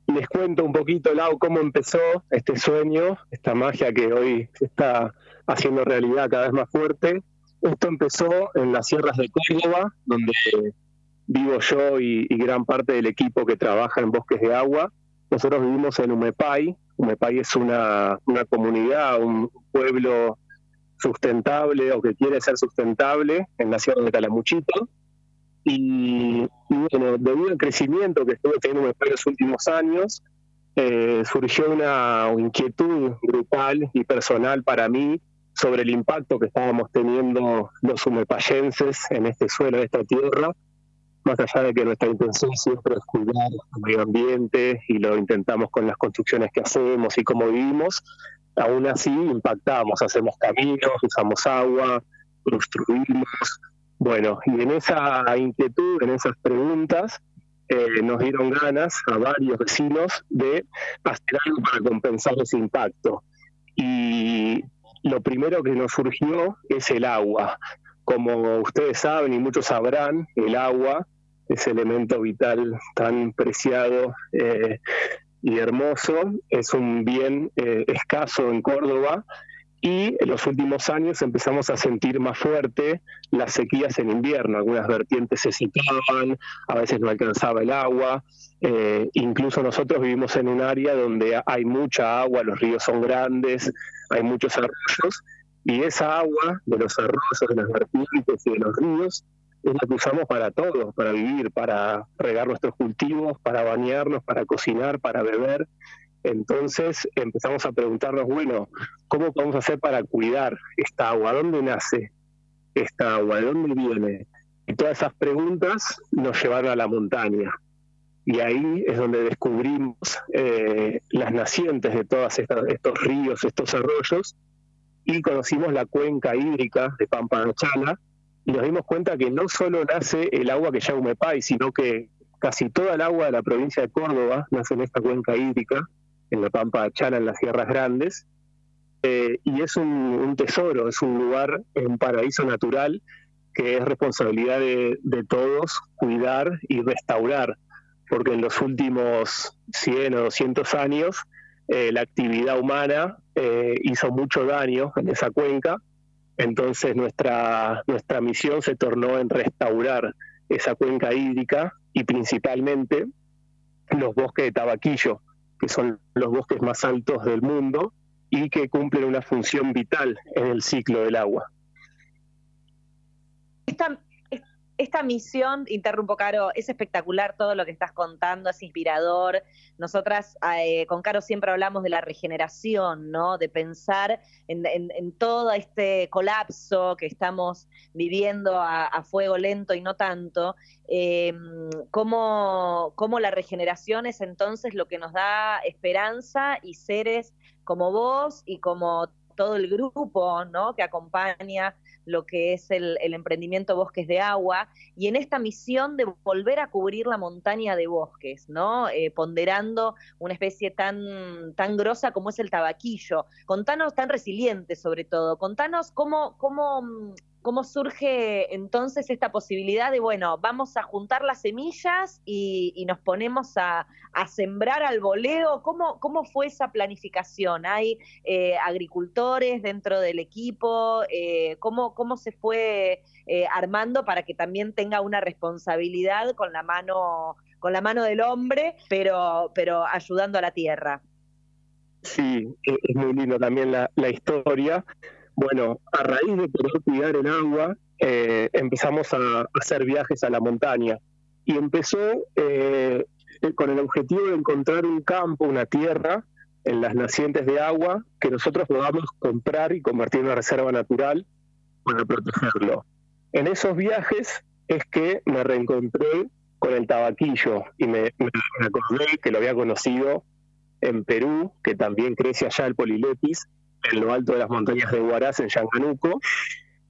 Les cuento un poquito, Lau, cómo empezó este sueño, esta magia que hoy se está haciendo realidad cada vez más fuerte. Esto empezó en las sierras de Córdoba, donde vivo yo y, gran parte del equipo que trabaja en bosques de agua. Nosotros vivimos en Umepay. Umepay es una, una comunidad, un pueblo sustentable o que quiere ser sustentable en la sierra de Calamuchito. Y, bueno, debido al crecimiento que estuve teniendo Umepay los últimos años, eh, surgió una inquietud grupal y personal para mí sobre el impacto que estábamos teniendo los humepayenses en este suelo, en esta tierra, más allá de que nuestra intención siempre es cuidar el medio ambiente y lo intentamos con las construcciones que hacemos y cómo vivimos, aún así impactamos, hacemos caminos, usamos agua, construimos. Bueno, y en esa inquietud, en esas preguntas, eh, nos dieron ganas a varios vecinos de hacer algo para compensar ese impacto. Y lo primero que nos surgió es el agua. Como ustedes saben y muchos sabrán, el agua, ese elemento vital tan preciado eh, y hermoso, es un bien eh, escaso en Córdoba y en los últimos años empezamos a sentir más fuerte las sequías en invierno. Algunas vertientes se secaban, a veces no alcanzaba el agua. Eh, incluso nosotros vivimos en un área donde hay mucha agua, los ríos son grandes, hay muchos arroyos, y esa agua de los arroyos, de las vertientes y de los ríos es la que usamos para todo, para vivir, para regar nuestros cultivos, para bañarnos, para cocinar, para beber. Entonces empezamos a preguntarnos, bueno, ¿cómo podemos hacer para cuidar esta agua? ¿Dónde nace esta agua? ¿De dónde viene? Y todas esas preguntas nos llevaron a la montaña. Y ahí es donde descubrimos eh, las nacientes de todos estos ríos, estos arroyos, y conocimos la cuenca hídrica de Pampa de Chala, y nos dimos cuenta que no solo nace el agua que llama Umepay, sino que casi toda el agua de la provincia de Córdoba nace en esta cuenca hídrica, en la Pampa de Chala, en las Sierras Grandes, eh, y es un, tesoro, es un lugar, un paraíso natural que es responsabilidad de, de todos cuidar y restaurar, porque en los últimos 100 o 200 años eh, la actividad humana eh, hizo mucho daño en esa cuenca, entonces nuestra, nuestra misión se tornó en restaurar esa cuenca hídrica y principalmente los bosques de tabaquillo, que son los bosques más altos del mundo y que cumplen una función vital en el ciclo del agua. Esta misión, interrumpo Caro, es espectacular todo lo que estás contando, es inspirador. Nosotras eh, con Caro siempre hablamos de la regeneración, ¿no? De pensar en, todo este colapso que estamos viviendo a, a fuego lento y no tanto. Eh, cómo, cómo la regeneración es entonces lo que nos da esperanza y seres como vos y como todo el grupo, ¿no? Que acompaña lo que es el, emprendimiento Bosques de Agua y en esta misión de volver a cubrir la montaña de bosques, ¿no? Eh, ponderando una especie tan, tan grosa como es el tabaquillo. Contanos, tan resiliente sobre todo, contanos cómo, cómo mm, ¿Cómo surge entonces esta posibilidad de, bueno, vamos a juntar las semillas y, nos ponemos a, sembrar al voleo? ¿Cómo, ¿Cómo fue esa planificación? ¿Hay eh, agricultores dentro del equipo? Eh, ¿cómo, ¿Cómo se fue eh, armando para que también tenga una responsabilidad con la mano, con la mano del hombre, pero, pero ayudando a la tierra? Sí, es muy lindo también la, la historia. Bueno, a raíz de poder cuidar el agua, eh, empezamos a hacer viajes a la montaña y empezó eh, con el objetivo de encontrar un campo, una tierra en las nacientes de agua que nosotros podamos comprar y convertir en una reserva natural para protegerlo. En esos viajes es que me reencontré con el tabaquillo y me, me acordé que lo había conocido en Perú, que también crece allá el polilepis, en lo alto de las montañas de Huaraz, en Yanganuco.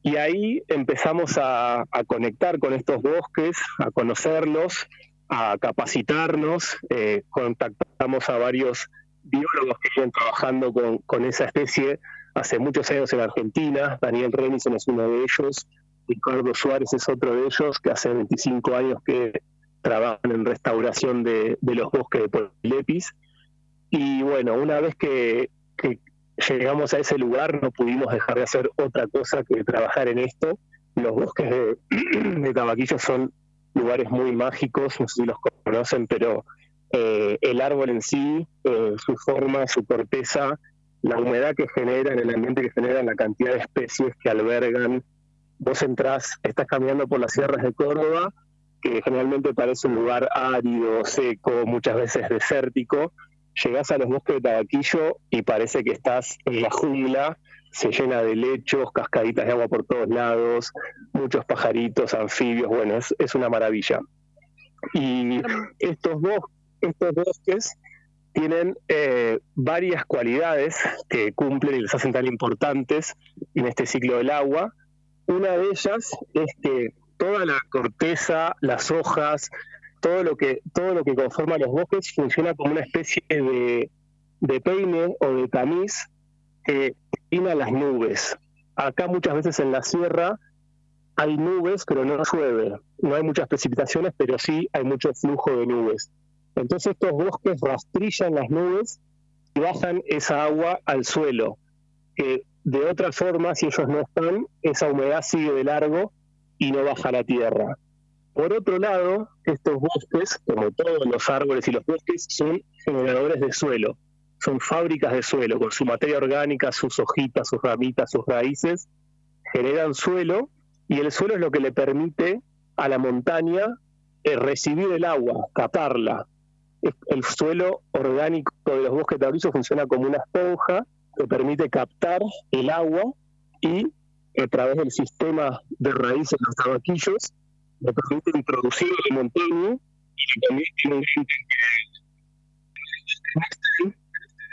Y ahí empezamos a, conectar con estos bosques, a conocerlos, a capacitarnos. Eh, contactamos a varios biólogos que vienen trabajando con, con, esa especie hace muchos años en Argentina. Daniel Renison es uno de ellos. Ricardo Suárez es otro de ellos, que hace 25 años que trabajan en restauración de, de los bosques de Polepis. Y bueno, una vez que, que llegamos a ese lugar no pudimos dejar de hacer otra cosa que trabajar en esto. Los bosques de, de Tabaquillo son lugares muy mágicos, no sé si los conocen, pero eh, el árbol en sí, eh, su forma, su corteza, la humedad que genera en el ambiente que genera, la cantidad de especies que albergan. Vos entrás, estás caminando por las sierras de Córdoba, que generalmente parece un lugar árido, seco, muchas veces desértico, llegás a los bosques de tabaquillo y parece que estás en la jungla, se llena de lechos, cascaditas de agua por todos lados, muchos pajaritos, anfibios, bueno, es, una maravilla. Y estos, bosques tienen eh, varias cualidades que cumplen y les hacen tan importantes en este ciclo del agua. Una de ellas es que toda la corteza, las hojas, todo lo que, todo lo que conforma los bosques funciona como una especie de, peine o de tamiz que a las nubes. Acá muchas veces en la sierra hay nubes, pero no llueve. No hay muchas precipitaciones, pero sí hay mucho flujo de nubes. Entonces estos bosques rastrillan las nubes y bajan esa agua al suelo, que de otra forma, si ellos no están, esa humedad sigue de largo y no baja a la tierra. Por otro lado, estos bosques, como todos los árboles y los bosques, son generadores de suelo, son fábricas de suelo, con su materia orgánica, sus hojitas, sus ramitas, sus raíces, generan suelo y el suelo es lo que le permite a la montaña eh, recibir el agua, caparla. El suelo orgánico de los bosques taurinos funciona como una esponja que permite captar el agua y a través del sistema de raíces de los tabaquillos me permite introducir el montaña y también tiene un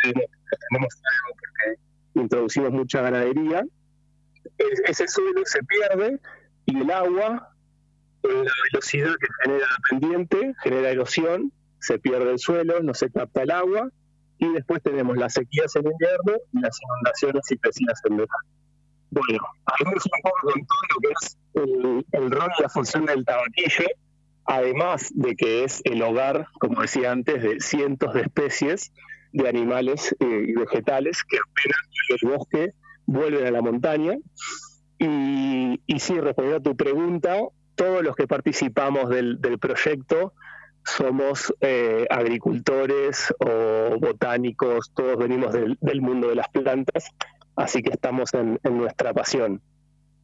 que tenemos porque introducimos mucha ganadería, ese suelo se pierde y el agua, con la velocidad que genera la pendiente, genera erosión, se pierde el suelo, no se capta el agua, y después tenemos las sequías en invierno y las inundaciones y crecidas en verano. Bueno, hablamos un poco con todo lo que es el, rol y la función del tabaquillo, además de que es el hogar, como decía antes, de cientos de especies de animales eh, y vegetales que apenas el bosque vuelven a la montaña. Y, sí, respondiendo a tu pregunta, todos los que participamos del, proyecto somos eh, agricultores o botánicos, todos venimos del mundo de las plantas así que estamos en, nuestra pasión.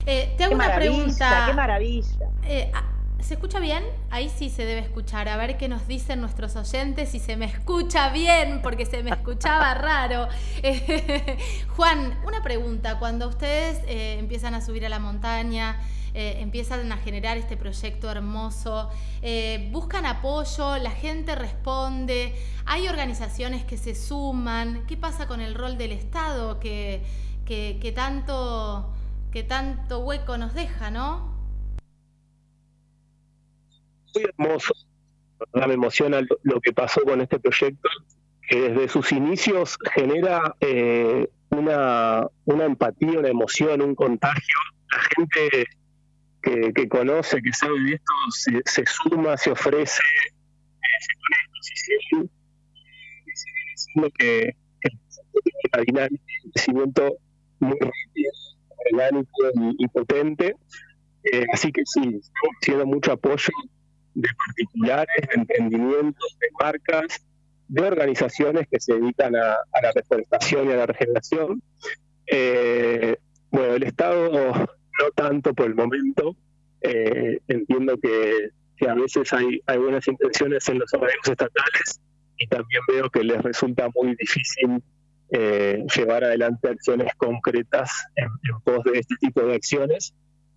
Eh, te hago una pregunta. Qué maravilla. Eh, ah, ¿Se escucha bien? Ahí sí se debe escuchar. A ver qué nos dicen nuestros oyentes si se me escucha bien, porque se me escuchaba raro. Juan, una pregunta. Cuando ustedes eh, empiezan a subir a la montaña, eh, empiezan a generar este proyecto hermoso, buscan apoyo, la gente responde, hay organizaciones que se suman. ¿Qué pasa con el rol del Estado que, que, tanto que tanto hueco nos deja, ¿no? Muy hermoso. Me emociona lo que pasó con este proyecto, que desde sus inicios genera eh, una, una empatía, una emoción, un contagio. La gente que, que conoce, que sabe de esto, se, suma, se ofrece, eh, se pone a disposición diciendo que, que una dinámica de crecimiento muy rápida, orgánico y, y potente. Eh, así que sí, estamos haciendo mucho apoyo de particulares, de emprendimientos, de marcas, de organizaciones que se dedican a, a la reforestación y a la regeneración. Eh, bueno, el Estado no tanto por el momento. Eh, entiendo que, que, a veces hay, hay buenas intenciones en los organismos estatales y también veo que les resulta muy difícil eh, llevar adelante acciones concretas en, en, pos de este tipo de acciones.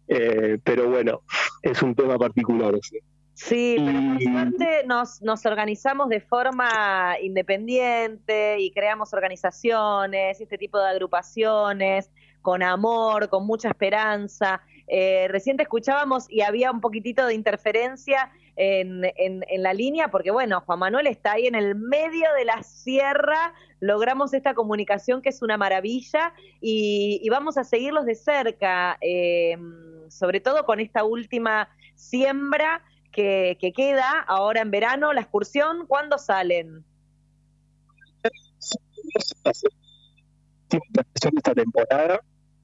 Eh, pero bueno, es un tema particular. ¿sí? Sí, pero por suerte nos, nos organizamos de forma independiente y creamos organizaciones, este tipo de agrupaciones, con amor, con mucha esperanza. Eh, recién te escuchábamos y había un poquitito de interferencia en, en, en, la línea, porque bueno, Juan Manuel está ahí en el medio de la sierra, logramos esta comunicación que es una maravilla y, y vamos a seguirlos de cerca, eh, sobre todo con esta última siembra que, que, queda ahora en verano, la excursión, ¿cuándo salen? Esta temporada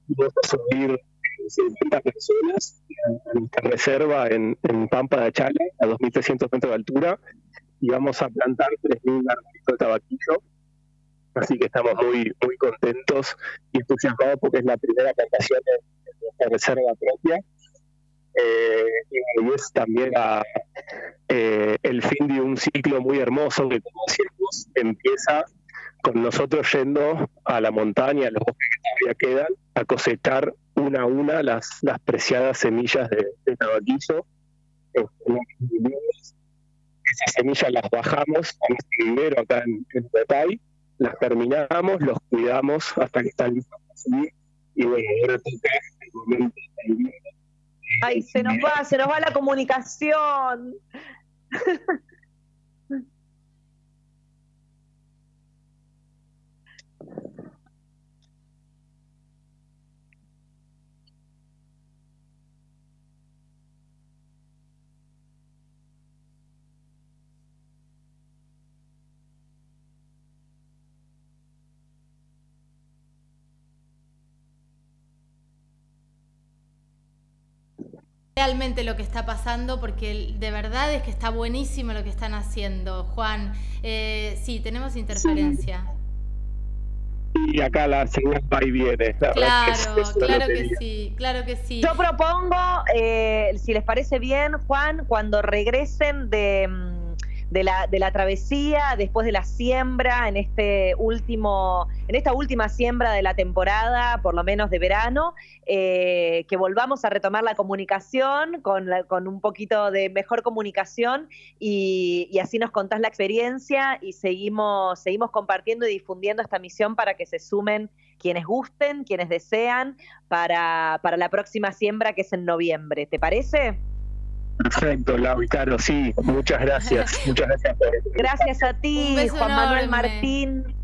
vamos a subir 50 personas a nuestra reserva en, en, Pampa de Achale, a 2.300 metros de altura, y vamos a plantar 3.000 arbolitos de tabaquillo. Así que estamos muy muy contentos y entusiasmados porque es la primera plantación de, nuestra reserva propia. Eh, y es también eh, el fin de un ciclo muy hermoso que, como decíamos, empieza con nosotros yendo a la montaña, a los bosques que todavía quedan, a cosechar una a una las, las preciadas semillas de, de tabaquillo. Esas semillas las bajamos a nuestro vivero acá en, en Betay, las terminamos, los cuidamos hasta que están listos para subir y bueno, ahora toca el momento Ay, se nos va, se nos va la comunicación. realmente lo que está pasando porque de verdad es que está buenísimo lo que están haciendo, Juan. Eh, sí, tenemos interferencia. Y acá la señal va y viene. Claro, es, claro que sí, claro que sí. Yo propongo, eh, si les parece bien, Juan, cuando regresen de de la, de la travesía, después de la siembra, en este último, en esta última siembra de la temporada, por lo menos de verano, eh, que volvamos a retomar la comunicación con, la, con un poquito de mejor comunicación y, y, así nos contás la experiencia y seguimos, seguimos compartiendo y difundiendo esta misión para que se sumen quienes gusten, quienes desean, para, para la próxima siembra que es en noviembre. ¿Te parece? Perfecto, Lau y Caro, sí, muchas gracias. muchas gracias por Gracias a ti, Juan enorme. Manuel Martín.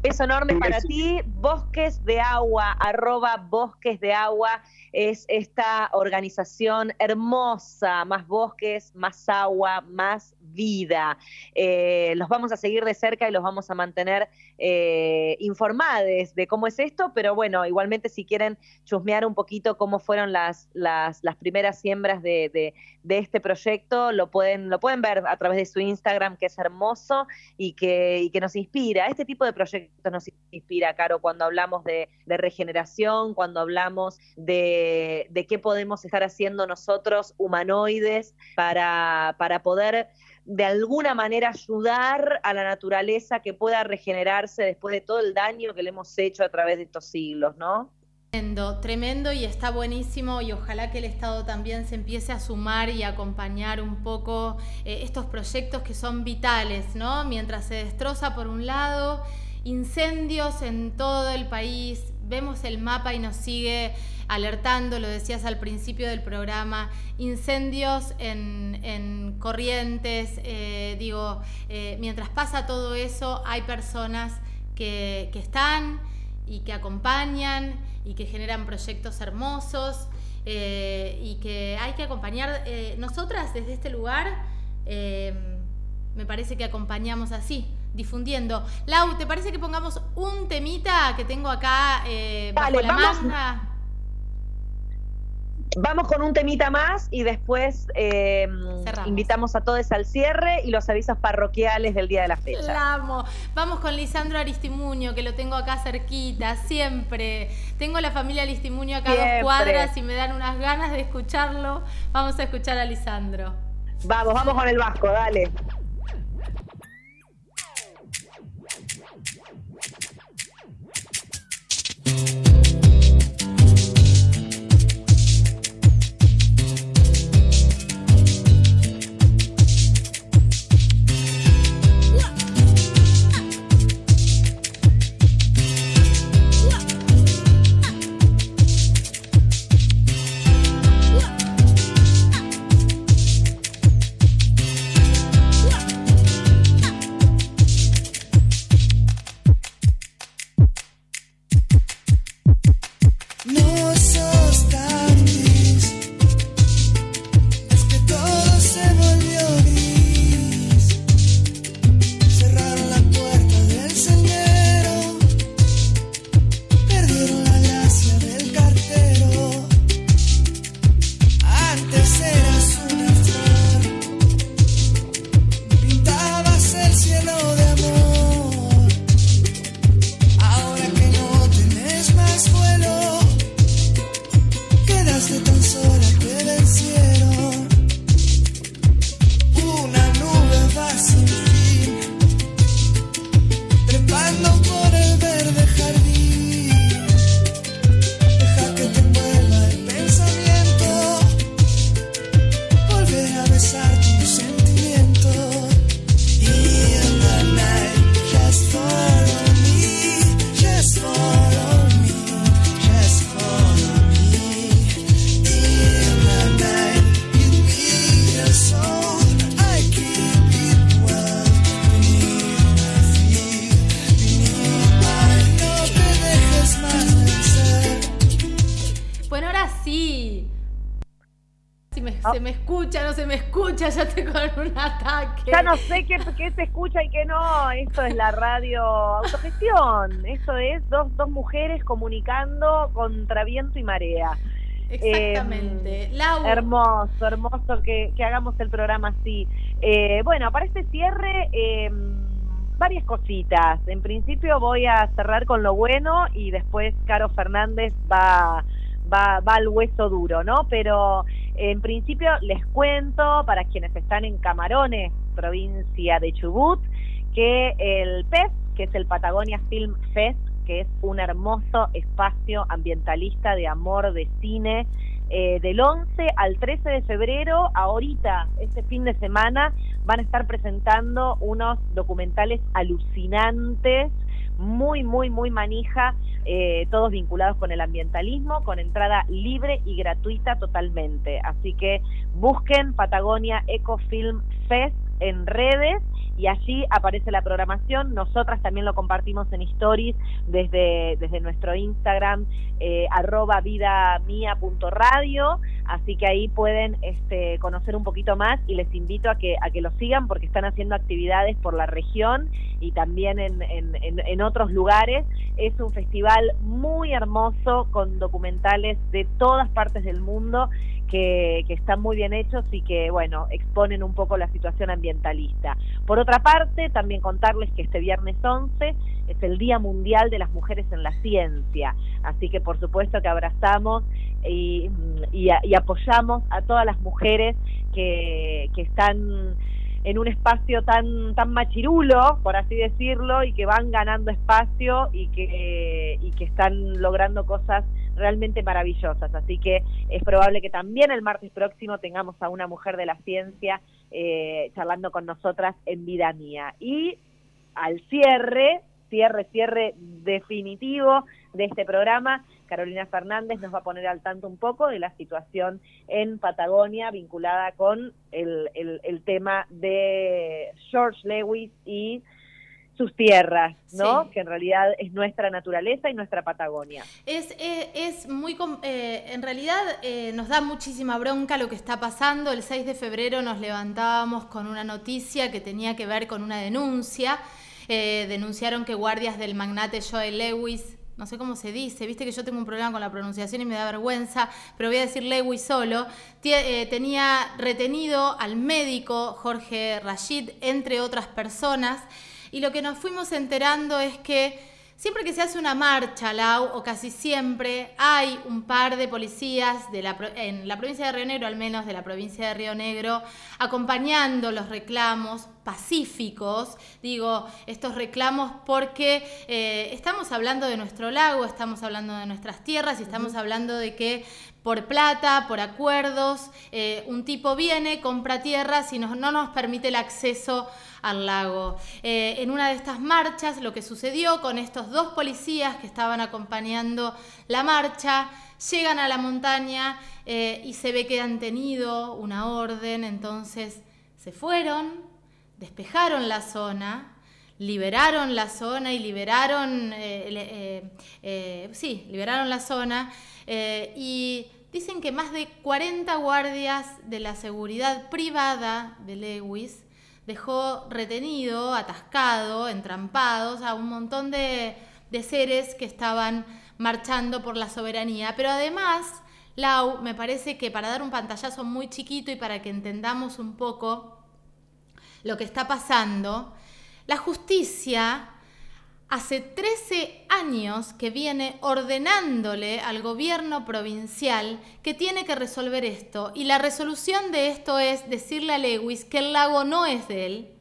Beso enorme para ti. Bosques de Agua, arroba Bosques de Agua, es esta organización hermosa, más bosques, más agua, más vida. Eh, los vamos a seguir de cerca y los vamos a mantener eh, informados de cómo es esto, pero bueno, igualmente si quieren chusmear un poquito cómo fueron las, las, las primeras siembras de, de, de, este proyecto, lo pueden, lo pueden ver a través de su Instagram, que es hermoso y que, y que nos inspira. Este tipo de proyectos nos inspira, Caro, cuando hablamos de, de regeneración, cuando hablamos de, de, qué podemos estar haciendo nosotros, humanoides, para, para poder de alguna manera ayudar a la naturaleza que pueda regenerarse después de todo el daño que le hemos hecho a través de estos siglos, ¿no? Tremendo, tremendo y está buenísimo y ojalá que el Estado también se empiece a sumar y acompañar un poco eh, estos proyectos que son vitales, ¿no? Mientras se destroza por un lado, incendios en todo el país, vemos el mapa y nos sigue alertando, lo decías al principio del programa, incendios en, corrientes, eh, digo, eh, mientras pasa todo eso hay personas que, están y que acompañan y que generan proyectos hermosos eh, y que hay que acompañar. nosotras desde este lugar me parece que acompañamos así, difundiendo. Lau, ¿te parece que pongamos un temita que tengo acá bajo la manga? Vamos con un temita más y después eh, invitamos a todos al cierre y los avisos parroquiales del día de la fecha. Vamos con Lisandro Aristimuño, que lo tengo acá cerquita, siempre. Tengo la familia Aristimuño acá a dos cuadras y me dan unas ganas de escucharlo. Vamos a escuchar a Lisandro. Vamos, vamos con el Vasco, dale. Radio autogestión. Esto es dos, dos mujeres comunicando contra viento y marea. Exactamente. Eh, hermoso, hermoso que, hagamos el programa así. Eh, bueno, para este cierre, em, varias cositas. En principio voy a cerrar con lo bueno y después Caro Fernández va, va, va al hueso duro, ¿no? Pero en principio les cuento para quienes están en Camarones, provincia de Chubut, que el PES, que es el Patagonia Film Fest, que es un hermoso espacio ambientalista de amor de cine, eh, del 11 al 13 de febrero, ahorita, este fin de semana, van a estar presentando unos documentales alucinantes, muy, muy, muy manija, eh, todos vinculados con el ambientalismo, con entrada libre y gratuita totalmente. Así que busquen Patagonia Ecofilm Fest en redes y allí aparece la programación. Nosotras también lo compartimos en stories desde, desde nuestro Instagram, eh, arroba vida radio, así que ahí pueden este, conocer un poquito más y les invito a que, a que lo sigan porque están haciendo actividades por la región y también en, en, en otros lugares. Es un festival muy hermoso con documentales de todas partes del mundo que, están muy bien hechos y que, bueno, exponen un poco la situación ambientalista. Por otra parte, también contarles que este viernes 11 es el Día Mundial de las Mujeres en la Ciencia, así que por supuesto que abrazamos y, y, apoyamos a todas las mujeres que, que están en un espacio tan tan machirulo, por así decirlo, y que van ganando espacio y que, y que están logrando cosas realmente maravillosas. Así que es probable que también el martes próximo tengamos a una mujer de la ciencia eh, charlando con nosotras en Vida Mía. Y al cierre, cierre, cierre definitivo de este programa. Carolina Fernández nos va a poner al tanto un poco de la situación en Patagonia vinculada con el, el, tema de George Lewis y sus tierras, ¿no? Que en realidad es nuestra naturaleza y nuestra Patagonia. Es, es, muy, eh, en realidad eh, nos da muchísima bronca lo que está pasando. El 6 de febrero nos levantábamos con una noticia que tenía que ver con una denuncia. Eh, denunciaron que guardias del magnate Joel Lewis no sé cómo se dice, viste que yo tengo un problema con la pronunciación y me da vergüenza, pero voy a decir Lewis solo, tenía retenido al médico Jorge Rashid, entre otras personas, y lo que nos fuimos enterando es que siempre que se hace una marcha, Lau, o casi siempre, hay un par de policías de la, en la provincia de Río Negro, al menos de la provincia de Río Negro, acompañando los reclamos pacíficos, digo, estos reclamos porque eh, estamos hablando de nuestro lago, estamos hablando de nuestras tierras y estamos hablando de que por plata, por acuerdos, eh, un tipo viene, compra tierras y no nos permite el acceso al lago. Eh, en una de estas marchas, lo que sucedió con estos dos policías que estaban acompañando la marcha, llegan a la montaña eh, y se ve que han tenido una orden, entonces se fueron, despejaron la zona, liberaron la zona y liberaron, eh, sí, liberaron la zona y dicen que más de 40 guardias de la seguridad privada de Lewis dejó retenido, atascado, entrampados a un montón de, seres que estaban marchando por la soberanía. Pero además, Lau, me parece que para dar un pantallazo muy chiquito y para que entendamos un poco lo que está pasando, la justicia hace 13 años que viene ordenándole al gobierno provincial que tiene que resolver esto. Y la resolución de esto es decirle a Lewis que el lago no es de él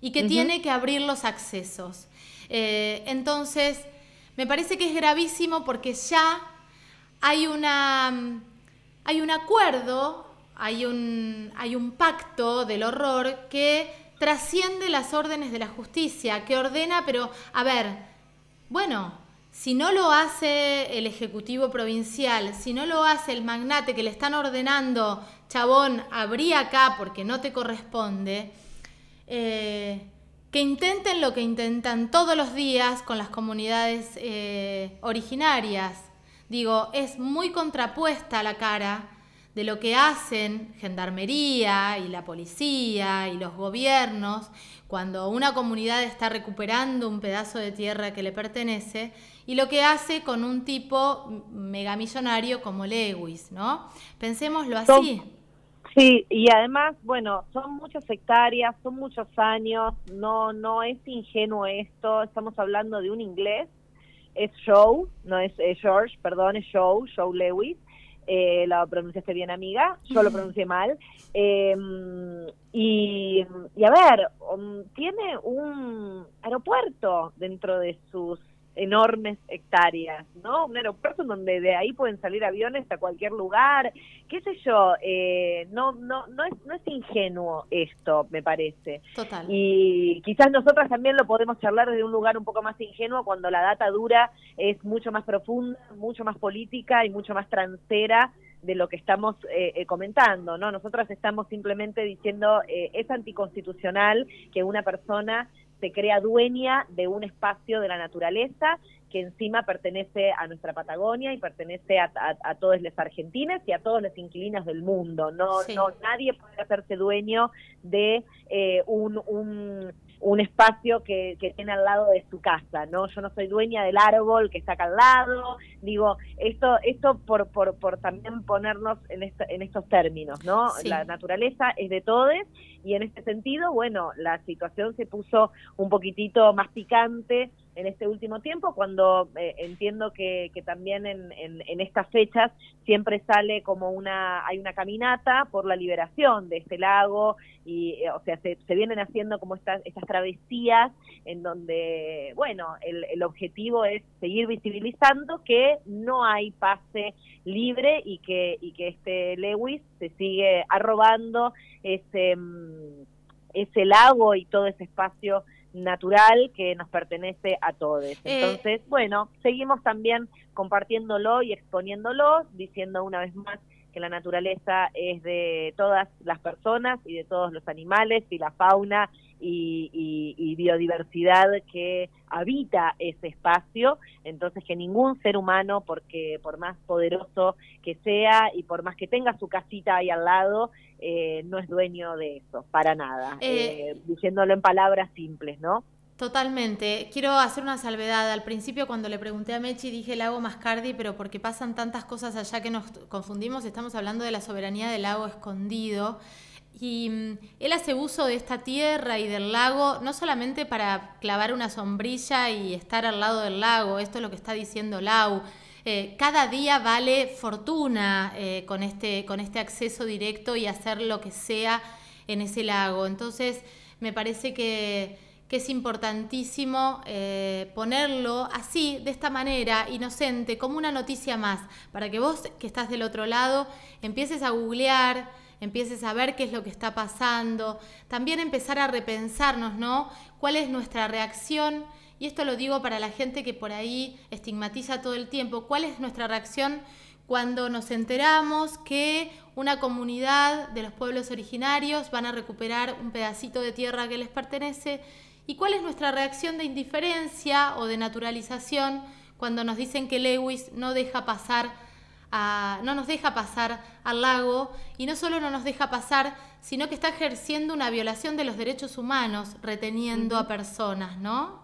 y que tiene que abrir los accesos. Eh, entonces, me parece que es gravísimo porque ya hay, una, hay un acuerdo, hay un, hay un pacto del horror que trasciende las órdenes de la justicia, que ordena, pero, a ver, bueno, si no lo hace el Ejecutivo Provincial, si no lo hace el magnate que le están ordenando, chabón, abrí acá porque no te corresponde, eh, que intenten lo que intentan todos los días con las comunidades eh, originarias. Digo, es muy contrapuesta la cara de lo que hacen Gendarmería y la policía y los gobiernos cuando una comunidad está recuperando un pedazo de tierra que le pertenece y lo que hace con un tipo megamillonario como Lewis, ¿no? Pensémoslo así. Sí, y además, bueno, son muchas hectáreas, son muchos años, no no es ingenuo esto, estamos hablando de un inglés, es Joe, no es George, perdón, es Joe, Joe Lewis, eh, la pronunciaste bien amiga, yo lo pronuncié mal. Em, y, y, a ver, um, tiene un aeropuerto dentro de sus enormes hectáreas, ¿no? Un aeropuerto en donde de ahí pueden salir aviones a cualquier lugar, qué sé yo, eh, no, no, no, es, no es ingenuo esto, me parece. Total. Y quizás nosotras también lo podemos charlar desde un lugar un poco más ingenuo cuando la data dura es mucho más profunda, mucho más política y mucho más transera de lo que estamos eh, eh, comentando, ¿no? Nosotras estamos simplemente diciendo es anticonstitucional que una persona se crea dueña de un espacio de la naturaleza que encima pertenece a nuestra Patagonia y pertenece a, todos los argentinos y a todos los inquilinos del mundo. No, no nadie puede hacerse dueño de eh, un, un, un, espacio que, que, tiene al lado de su casa. No, yo no soy dueña del árbol que está acá al lado. Digo, esto, esto por, por, por también ponernos en, en estos términos, ¿no? La naturaleza es de todos y en este sentido, bueno, la situación se puso un poquitito más picante en este último tiempo, cuando eh, entiendo que, que también en, en, estas fechas siempre sale como una, hay una caminata por la liberación de este lago y, eh, o sea, se, se, vienen haciendo como estas, estas travesías en donde, bueno, el, el objetivo es seguir visibilizando que no hay pase libre y que, y que este Lewis se sigue arrobando ese, mm, ese lago y todo ese espacio natural que nos pertenece a todos. Eh, Entonces, bueno, seguimos también compartiéndolo y exponiéndolo, diciendo una vez más que la naturaleza es de todas las personas y de todos los animales y la fauna y, y- y biodiversidad que habita ese espacio, entonces que ningún ser humano, porque por más poderoso que sea y por más que tenga su casita ahí al lado, eh, no es dueño de eso, para nada, Eh, Eh, diciéndolo en palabras simples, ¿no? Totalmente. Quiero hacer una salvedad. Al principio cuando le pregunté a Mechi dije lago Mascardi, pero porque pasan tantas cosas allá que nos confundimos, estamos hablando de la soberanía del lago escondido. Y mm, él hace uso de esta tierra y del lago no solamente para clavar una sombrilla y estar al lado del lago, esto es lo que está diciendo Lau. Eh, cada día vale fortuna eh, con, este, con este acceso directo y hacer lo que sea en ese lago. Entonces, me parece que, que es importantísimo eh, ponerlo así, de esta manera, inocente, como una noticia más, para que vos que estás del otro lado empieces a googlear, empieces a ver qué es lo que está pasando, también empezar a repensarnos, ¿no? ¿Cuál es nuestra reacción? Y esto lo digo para la gente que por ahí estigmatiza todo el tiempo, ¿cuál es nuestra reacción cuando nos enteramos que una comunidad de los pueblos originarios van a recuperar un pedacito de tierra que les pertenece? ¿Y cuál es nuestra reacción de indiferencia o de naturalización cuando nos dicen que Lewis no deja pasar a- no nos deja pasar al lago y no solo no nos deja pasar, sino que está ejerciendo una violación de los derechos humanos, reteniendo a personas, ¿no?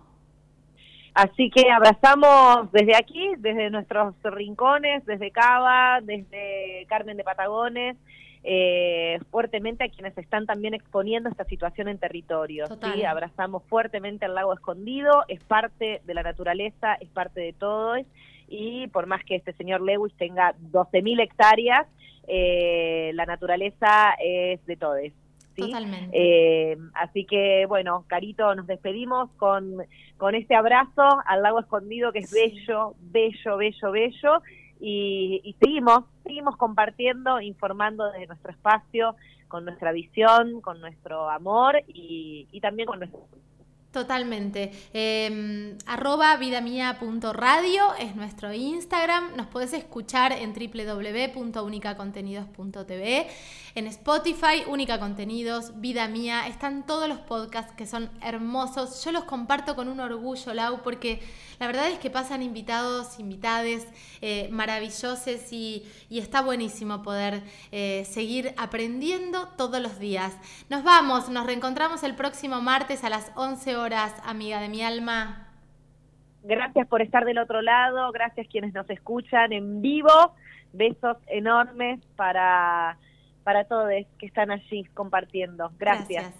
Así que abrazamos desde aquí, desde nuestros rincones, desde Cava, desde Carmen de Patagones, eh, fuertemente a quienes están también exponiendo esta situación en territorio. ¿sí? Abrazamos fuertemente al lago escondido, es parte de la naturaleza, es parte de todos, y por más que este señor Lewis tenga 12.000 hectáreas, eh, la naturaleza es de todos. ¿sí? Totalmente. Eh, así que, bueno, Carito, nos despedimos con, con este abrazo al lago escondido que es bello, bello, bello, bello. Y, y seguimos, seguimos compartiendo, informando desde nuestro espacio, con nuestra visión, con nuestro amor y, y también con nuestro... Totalmente. Eh, arroba vidamia.radio es nuestro Instagram. Nos podés escuchar en www.unicacontenidos.tv. En Spotify, Única Contenidos, Vida Mía. Están todos los podcasts que son hermosos. Yo los comparto con un orgullo, Lau, porque la verdad es que pasan invitados, invitades eh, maravillosos y, y está buenísimo poder eh, seguir aprendiendo todos los días. Nos vamos, nos reencontramos el próximo martes a las 11 horas, amiga de mi alma. Gracias por estar del otro lado, gracias quienes nos escuchan en vivo. Besos enormes para, para todos que están allí compartiendo. gracias. Gracias.